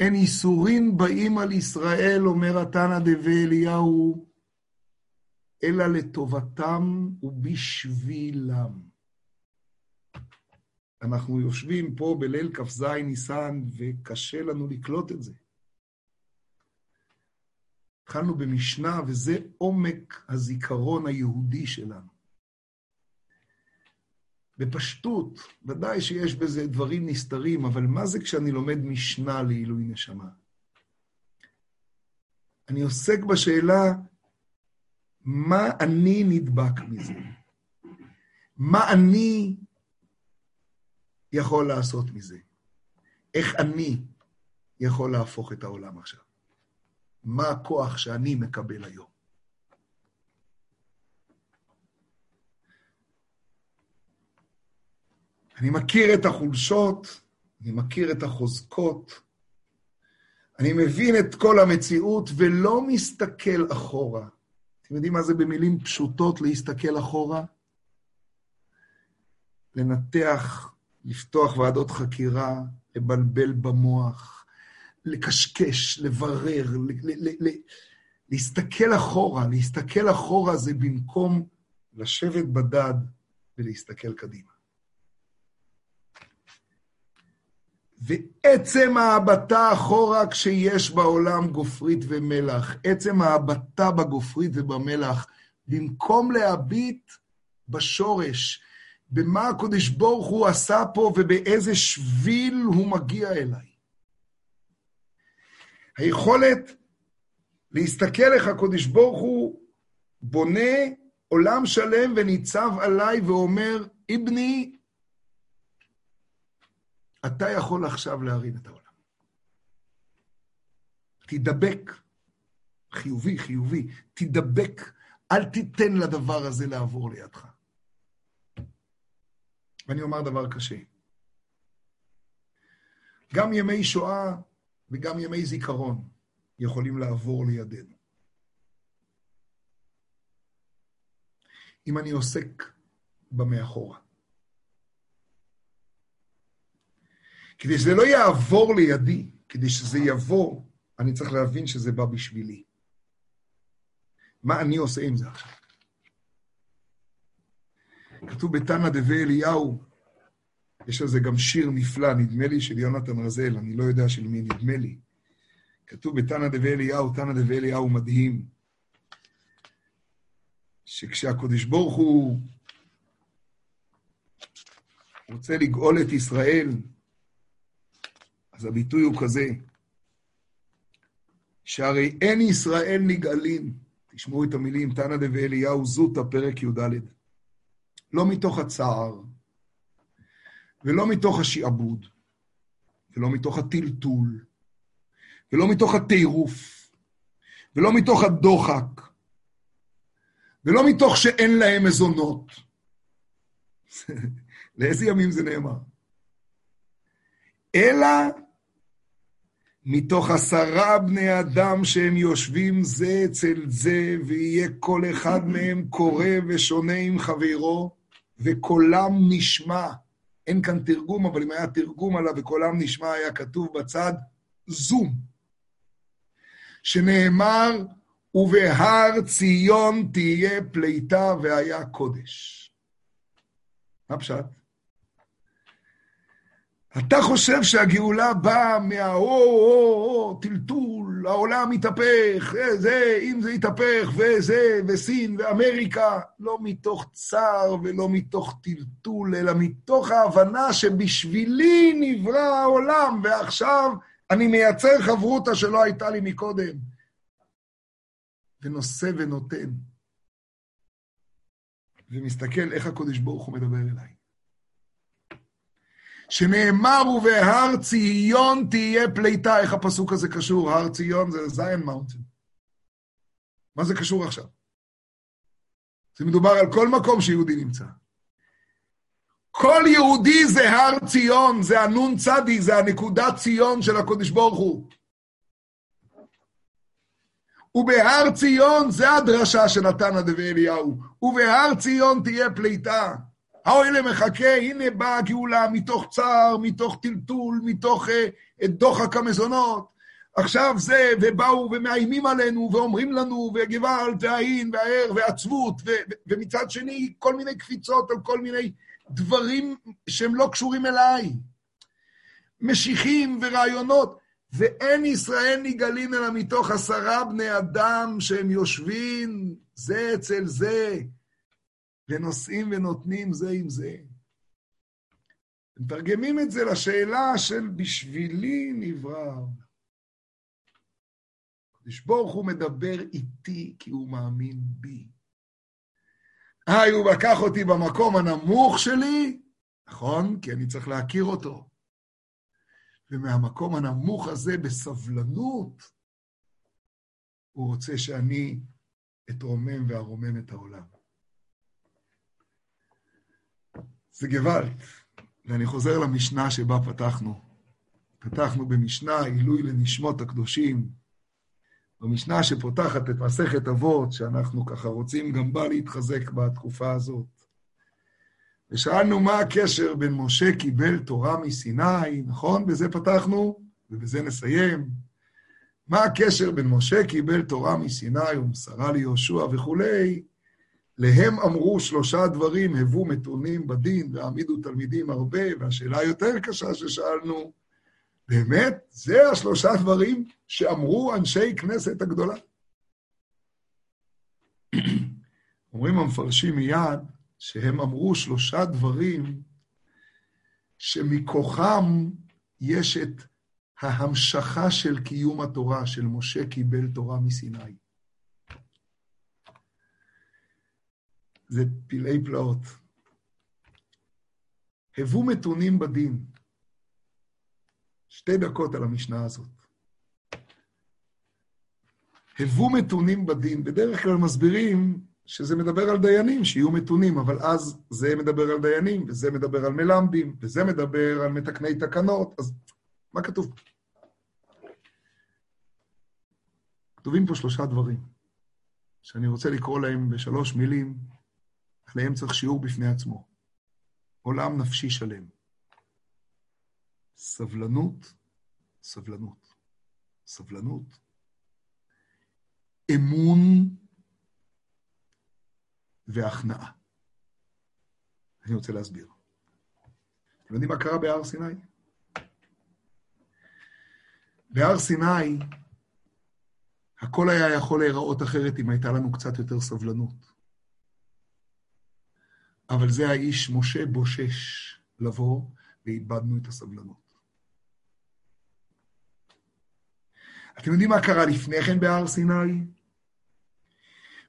אין איסורים באים על ישראל, אומר התנא דבי אליהו, אלא לטובתם ובשבילם. אנחנו יושבים פה בליל כ"ז ניסן, וקשה לנו לקלוט את זה. התחלנו במשנה, וזה עומק הזיכרון היהודי שלנו. בפשטות, ודאי שיש בזה דברים נסתרים, אבל מה זה כשאני לומד משנה לעילוי נשמה? אני עוסק בשאלה, מה אני נדבק מזה? מה אני יכול לעשות מזה? איך אני יכול להפוך את העולם עכשיו? מה הכוח שאני מקבל היום? אני מכיר את החולשות, אני מכיר את החוזקות, אני מבין את כל המציאות ולא מסתכל אחורה. אתם יודעים מה זה במילים פשוטות להסתכל אחורה? לנתח לפתוח ועדות חקירה, לבלבל במוח, לקשקש, לברר, להסתכל אחורה. להסתכל אחורה זה במקום לשבת בדד ולהסתכל קדימה. ועצם ההבטה אחורה כשיש בעולם גופרית ומלח, עצם ההבטה בגופרית ובמלח, במקום להביט בשורש, במה הקדוש ברוך הוא עשה פה ובאיזה שביל הוא מגיע אליי. היכולת להסתכל איך הקדוש ברוך הוא בונה עולם שלם וניצב עליי ואומר, אבני, אתה יכול עכשיו להרים את העולם. תדבק, חיובי, חיובי, תדבק, אל תיתן לדבר הזה לעבור לידך. ואני אומר דבר קשה. גם ימי שואה וגם ימי זיכרון יכולים לעבור לידינו. אם אני עוסק במאחורה. כדי שזה לא יעבור לידי, כדי שזה יבוא, אני צריך להבין שזה בא בשבילי. מה אני עושה עם זה עכשיו? כתוב בתנא דבי אליהו, יש על זה גם שיר נפלא, נדמה לי של יונתן רזל, אני לא יודע של מי, נדמה לי. כתוב בתנא דבי אליהו, תנא דבי אליהו מדהים, שכשהקדוש ברוך הוא רוצה לגאול את ישראל, אז הביטוי הוא כזה, שהרי אין ישראל נגאלים, תשמעו את המילים, תנא דבי אליהו זוטא, פרק י"ד. לא מתוך הצער, ולא מתוך השעבוד, ולא מתוך הטלטול, ולא מתוך הטירוף, ולא מתוך הדוחק, ולא מתוך שאין להם מזונות. לאיזה ימים זה נאמר? אלא מתוך עשרה בני אדם שהם יושבים זה אצל זה, ויהיה כל אחד מהם קורא ושונה עם חברו, וקולם נשמע. אין כאן תרגום, אבל אם היה תרגום עליו וקולם נשמע, היה כתוב בצד זום. שנאמר, ובהר ציון תהיה פליטה והיה קודש. מה פשט? אתה חושב שהגאולה באה מהאו, טלטול, העולם מתהפך, אה, זה, אם זה יתהפך, וזה, וסין, ואמריקה, לא מתוך צער ולא מתוך טלטול, אלא מתוך ההבנה שבשבילי נברא העולם, ועכשיו אני מייצר חברותה שלא הייתה לי מקודם. ונושא ונותן. ומסתכל איך הקודש ברוך הוא מדבר אליי. שנאמר ובהר ציון תהיה פליטה, איך הפסוק הזה קשור? הר ציון זה Zion Mountain. מה זה קשור עכשיו? זה מדובר על כל מקום שיהודי נמצא. כל יהודי זה הר ציון, זה הנון צדי, זה הנקודת ציון של הקודש ברוך הוא. ובהר ציון, זה הדרשה שנתן הדבי אליהו, ובהר ציון תהיה פליטה. האוהל מחכה, הנה באה הגאולה מתוך צער, מתוך טלטול, מתוך uh, דוחק המזונות. עכשיו זה, ובאו ומאיימים עלינו, ואומרים לנו, וגוואלד, והאין, והער, ועצבות, ו- ו- ומצד שני, כל מיני קפיצות על כל מיני דברים שהם לא קשורים אליי. משיחים ורעיונות, ואין ישראל נגאלין אלא מתוך עשרה בני אדם שהם יושבים זה אצל זה, ונושאים ונותנים זה עם זה. מתרגמים את זה לשאלה של בשבילי נברא. הקדוש ברוך הוא מדבר איתי כי הוא מאמין בי. היי, הוא לקח אותי במקום הנמוך שלי, נכון? כי אני צריך להכיר אותו. ומהמקום הנמוך הזה, בסבלנות, הוא רוצה שאני אתרומם וארומם את העולם. זה גוואלד. ואני חוזר למשנה שבה פתחנו. פתחנו במשנה עילוי לנשמות הקדושים. במשנה שפותחת את מסכת אבות, שאנחנו ככה רוצים גם בה להתחזק בתקופה הזאת. ושאלנו מה הקשר בין משה קיבל תורה מסיני, נכון? בזה פתחנו, ובזה נסיים, מה הקשר בין משה קיבל תורה מסיני ומסרה ליהושע וכולי, להם אמרו שלושה דברים, הבו מתונים בדין והעמידו תלמידים הרבה, והשאלה היותר קשה ששאלנו, באמת, זה השלושה דברים שאמרו אנשי כנסת הגדולה. אומרים המפרשים מיד שהם אמרו שלושה דברים שמכוחם יש את ההמשכה של קיום התורה, של משה קיבל תורה מסיני. זה פלאי פלאות. הבו מתונים בדין. שתי דקות על המשנה הזאת. הבו מתונים בדין. בדרך כלל מסבירים שזה מדבר על דיינים, שיהיו מתונים, אבל אז זה מדבר על דיינים, וזה מדבר על מלמדים, וזה מדבר על מתקני תקנות, אז מה כתוב? כתובים פה שלושה דברים, שאני רוצה לקרוא להם בשלוש מילים, עליהם צריך שיעור בפני עצמו. עולם נפשי שלם. סבלנות, סבלנות, סבלנות, אמון והכנעה. אני רוצה להסביר. אתם יודעים מה קרה בהר סיני? בהר סיני הכל היה יכול להיראות אחרת אם הייתה לנו קצת יותר סבלנות. אבל זה האיש משה בושש לבוא, ואיבדנו את הסבלנות. אתם יודעים מה קרה לפני כן בהר סיני?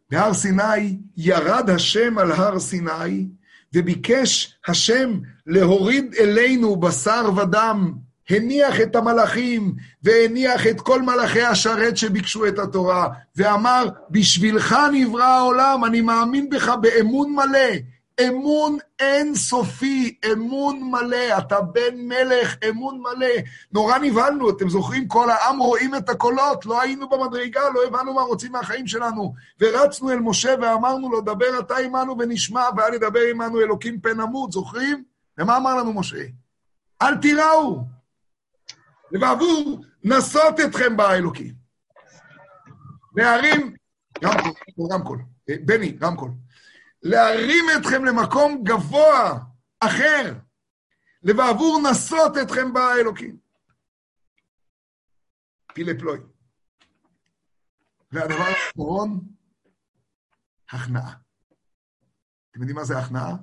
בהר סיני ירד השם על הר סיני, וביקש השם להוריד אלינו בשר ודם, הניח את המלאכים והניח את כל מלאכי השרת שביקשו את התורה, ואמר, בשבילך נברא העולם, אני מאמין בך באמון מלא, אמון אין סופי, אמון מלא, אתה בן מלך, אמון מלא. נורא נבהלנו, אתם זוכרים? כל העם רואים את הקולות, לא היינו במדרגה, לא הבנו מה רוצים מהחיים שלנו. ורצנו אל משה ואמרנו לו, דבר אתה עמנו ונשמע, ואל ידבר עמנו אלוקים פן נמות, זוכרים? ומה אמר לנו משה? אל תיראו, ובעבור נסות אתכם באלוקים. נערים, רמקול, רמקול, בני, רמקול. להרים אתכם למקום גבוה, אחר, לבעבור נסות אתכם באלוקים. פילי פלוי. והדבר האחרון, הכנעה. אתם יודעים מה זה הכנעה?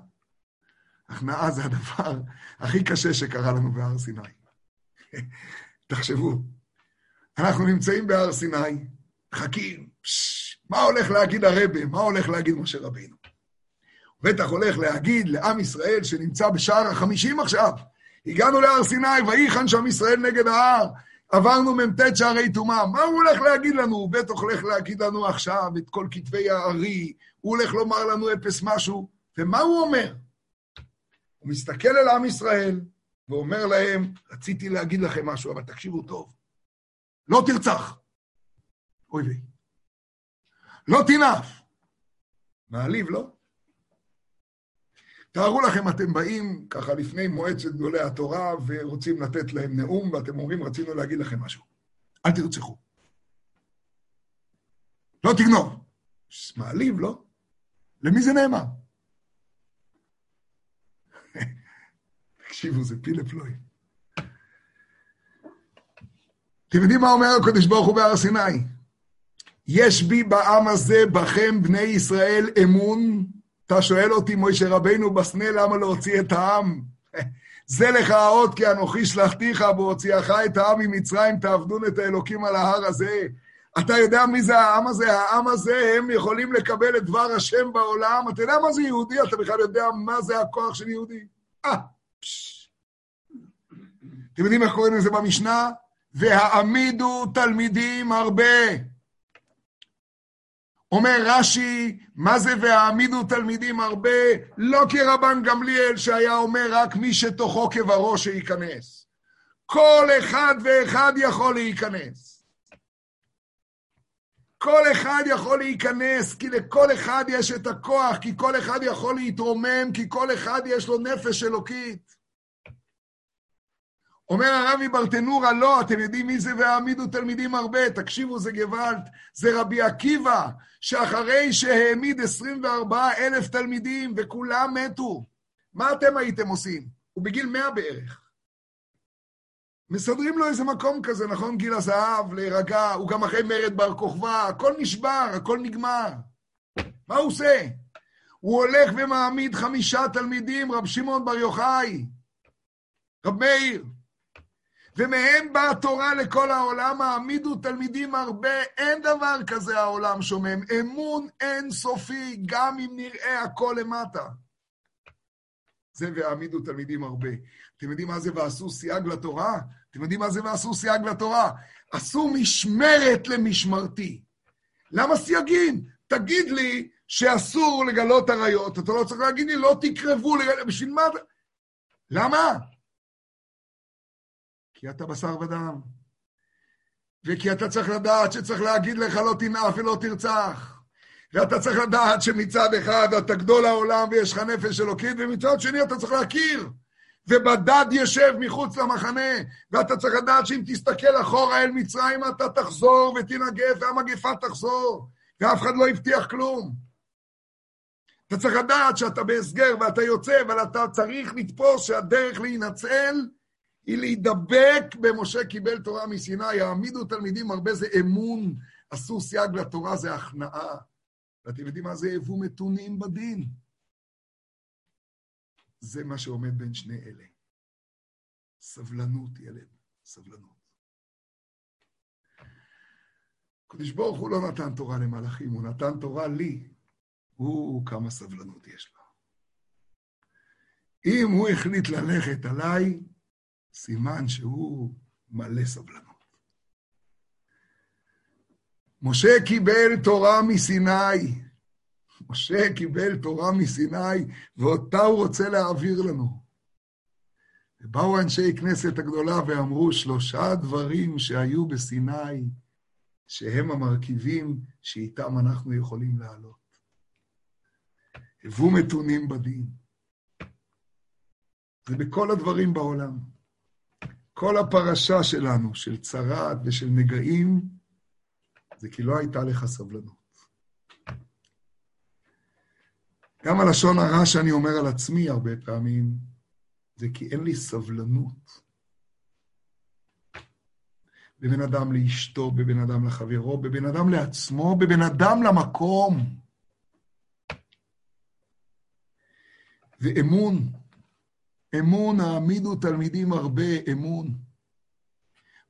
הכנעה זה הדבר הכי קשה שקרה לנו בהר סיני. תחשבו, אנחנו נמצאים בהר סיני, מחכים, מה הולך להגיד הרבה? מה הולך להגיד משה רבינו? בטח הולך להגיד לעם ישראל שנמצא בשער החמישים עכשיו, הגענו להר סיני, ויחן שם ישראל נגד ההר, עברנו מ"ט שערי טומאה. מה הוא הולך להגיד לנו? הוא בטח הולך להגיד לנו עכשיו את כל כתבי הארי, הוא הולך לומר לנו אפס משהו, ומה הוא אומר? הוא מסתכל על עם ישראל ואומר להם, רציתי להגיד לכם משהו, אבל תקשיבו טוב, לא תרצח. אוי ויי. לא תנאף. מעליב, לא? תארו לכם, אתם באים ככה לפני מועצת גדולי התורה ורוצים לתת להם נאום, ואתם אומרים, רצינו להגיד לכם משהו. אל תרצחו. לא תגנוב. מעליב, לא? למי זה נאמר? תקשיבו, זה פילה פלוי. אתם יודעים מה אומר הקדוש ברוך הוא בהר סיני? יש בי בעם הזה, בכם, בני ישראל, אמון אתה שואל אותי, מוישה רבינו בסנה, למה להוציא את העם? זה לך האות כי אנוכי שלחתיך בהוציאך את העם ממצרים, תעבדון את האלוקים על ההר הזה. אתה יודע מי זה העם הזה? העם הזה, הם יכולים לקבל את דבר השם בעולם. אתה יודע מה זה יהודי? אתה בכלל יודע מה זה הכוח של יהודי? אה, אתם יודעים איך קוראים לזה במשנה? והעמידו תלמידים הרבה. אומר רש"י, מה זה והעמידו תלמידים הרבה? לא כרבן גמליאל שהיה אומר רק מי שתוכו כברו שייכנס. כל אחד ואחד יכול להיכנס. כל אחד יכול להיכנס, כי לכל אחד יש את הכוח, כי כל אחד יכול להתרומם, כי כל אחד יש לו נפש אלוקית. אומר הרבי ברטנורה, לא, אתם יודעים מי זה והעמידו תלמידים הרבה, תקשיבו, זה גוואלד, זה רבי עקיבא, שאחרי שהעמיד 24 אלף תלמידים וכולם מתו, מה אתם הייתם עושים? הוא בגיל 100 בערך. מסדרים לו איזה מקום כזה, נכון? גיל הזהב, להירגע, הוא גם אחרי מרד בר כוכבא, הכל נשבר, הכל נגמר. מה הוא עושה? הוא הולך ומעמיד חמישה תלמידים, רב שמעון בר יוחאי, רב מאיר, ומהם באה תורה לכל העולם, העמידו תלמידים הרבה, אין דבר כזה העולם שומם, אמון אין סופי, גם אם נראה הכל למטה. זה והעמידו תלמידים הרבה. אתם יודעים מה זה ועשו סייג לתורה? אתם יודעים מה זה ועשו סייג לתורה? עשו משמרת למשמרתי. למה סייגים? תגיד לי שאסור לגלות עריות, אתה לא צריך להגיד לי, לא תקרבו לגלות, בשביל מה? למה? כי אתה בשר ודם. וכי אתה צריך לדעת שצריך להגיד לך לא תנאף ולא תרצח. ואתה צריך לדעת שמצד אחד אתה גדול העולם ויש לך נפש אלוקית, ומצד שני אתה צריך להכיר. ובדד ישב מחוץ למחנה, ואתה צריך לדעת שאם תסתכל אחורה אל מצרים אתה תחזור ותנגף והמגפה תחזור, ואף אחד לא הבטיח כלום. אתה צריך לדעת שאתה בהסגר ואתה יוצא, אבל אתה צריך לתפוס שהדרך להינצל היא להידבק במשה קיבל תורה מסיני, יעמידו תלמידים הרבה זה אמון, עשו סייג לתורה זה הכנעה. ואתם יודעים מה זה יבוא מתונים בדין? זה מה שעומד בין שני אלה. סבלנות, ילד, סבלנות. הקדוש ברוך הוא לא נתן תורה למלאכים, הוא נתן תורה לי. הוא, כמה סבלנות יש לו. אם הוא החליט ללכת עליי, סימן שהוא מלא סבלנות. משה קיבל תורה מסיני. משה קיבל תורה מסיני, ואותה הוא רוצה להעביר לנו. ובאו אנשי כנסת הגדולה ואמרו, שלושה דברים שהיו בסיני, שהם המרכיבים שאיתם אנחנו יכולים לעלות. הבו מתונים בדין. זה בכל הדברים בעולם. כל הפרשה שלנו, של צרעת ושל נגעים, זה כי לא הייתה לך סבלנות. גם הלשון הרע שאני אומר על עצמי הרבה פעמים, זה כי אין לי סבלנות. בבן אדם לאשתו, בבן אדם לחברו, בבן אדם לעצמו, בבן אדם למקום. ואמון, אמון, העמידו תלמידים הרבה אמון.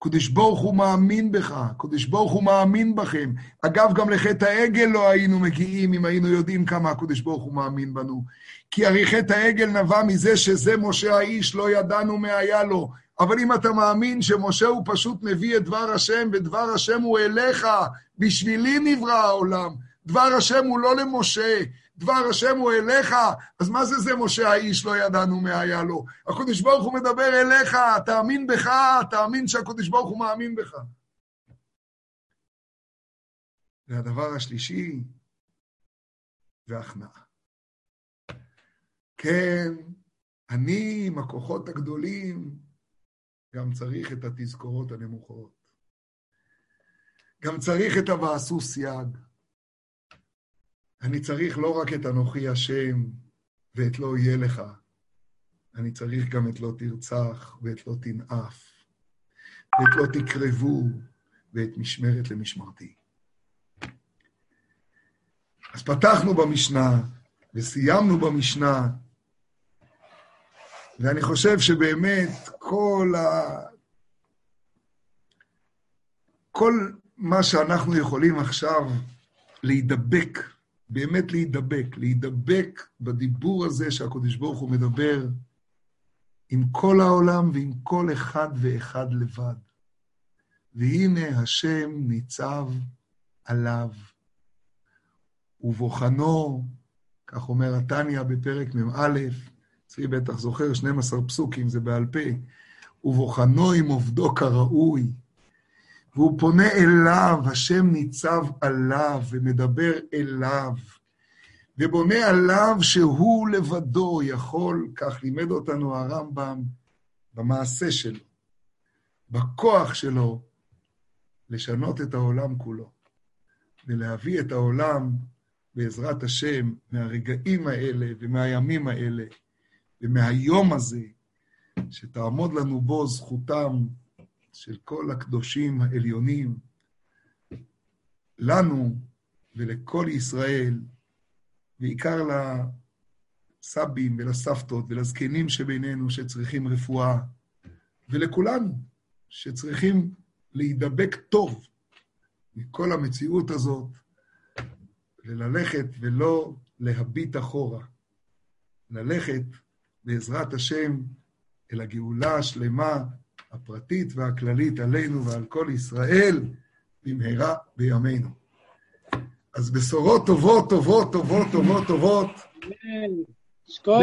קדוש ברוך הוא מאמין בך, קדוש ברוך הוא מאמין בכם. אגב, גם לחטא העגל לא היינו מגיעים אם היינו יודעים כמה הקדוש ברוך הוא מאמין בנו. כי הרי חטא העגל נבע מזה שזה משה האיש, לא ידענו מה היה לו. אבל אם אתה מאמין שמשה הוא פשוט מביא את דבר השם, ודבר השם הוא אליך, בשבילי נברא העולם. דבר השם הוא לא למשה, דבר השם הוא אליך, אז מה זה זה משה האיש לא ידענו מה היה לו? הקדוש ברוך הוא מדבר אליך, תאמין בך, תאמין שהקדוש ברוך הוא מאמין בך. והדבר השלישי, זה הכנעה. כן, אני עם הכוחות הגדולים, גם צריך את התזכורות הנמוכות. גם צריך את ה"ועשו סייג". אני צריך לא רק את אנוכי השם ואת לא יהיה לך, אני צריך גם את לא תרצח ואת לא תנאף, ואת לא תקרבו ואת משמרת למשמרתי. אז פתחנו במשנה וסיימנו במשנה, ואני חושב שבאמת כל ה... כל מה שאנחנו יכולים עכשיו להידבק באמת להידבק, להידבק בדיבור הזה שהקדוש ברוך הוא מדבר עם כל העולם ועם כל אחד ואחד לבד. והנה השם ניצב עליו, ובוחנו, כך אומר התניא בפרק מ"א, צבי בטח זוכר, 12 פסוקים, זה בעל פה, ובוחנו עם עובדו כראוי, והוא פונה אליו, השם ניצב עליו ומדבר אליו, ובונה עליו שהוא לבדו יכול, כך לימד אותנו הרמב"ם במעשה שלו. בכוח שלו לשנות את העולם כולו, ולהביא את העולם בעזרת השם מהרגעים האלה ומהימים האלה ומהיום הזה, שתעמוד לנו בו זכותם של כל הקדושים העליונים, לנו ולכל ישראל, בעיקר לסבים ולסבתות ולזקנים שבינינו שצריכים רפואה, ולכולנו שצריכים להידבק טוב מכל המציאות הזאת, וללכת ולא להביט אחורה, ללכת בעזרת השם אל הגאולה השלמה, הפרטית והכללית עלינו ועל כל ישראל, במהרה בימינו. אז בשורות טובות, טובות, טובות, טובות, טובות.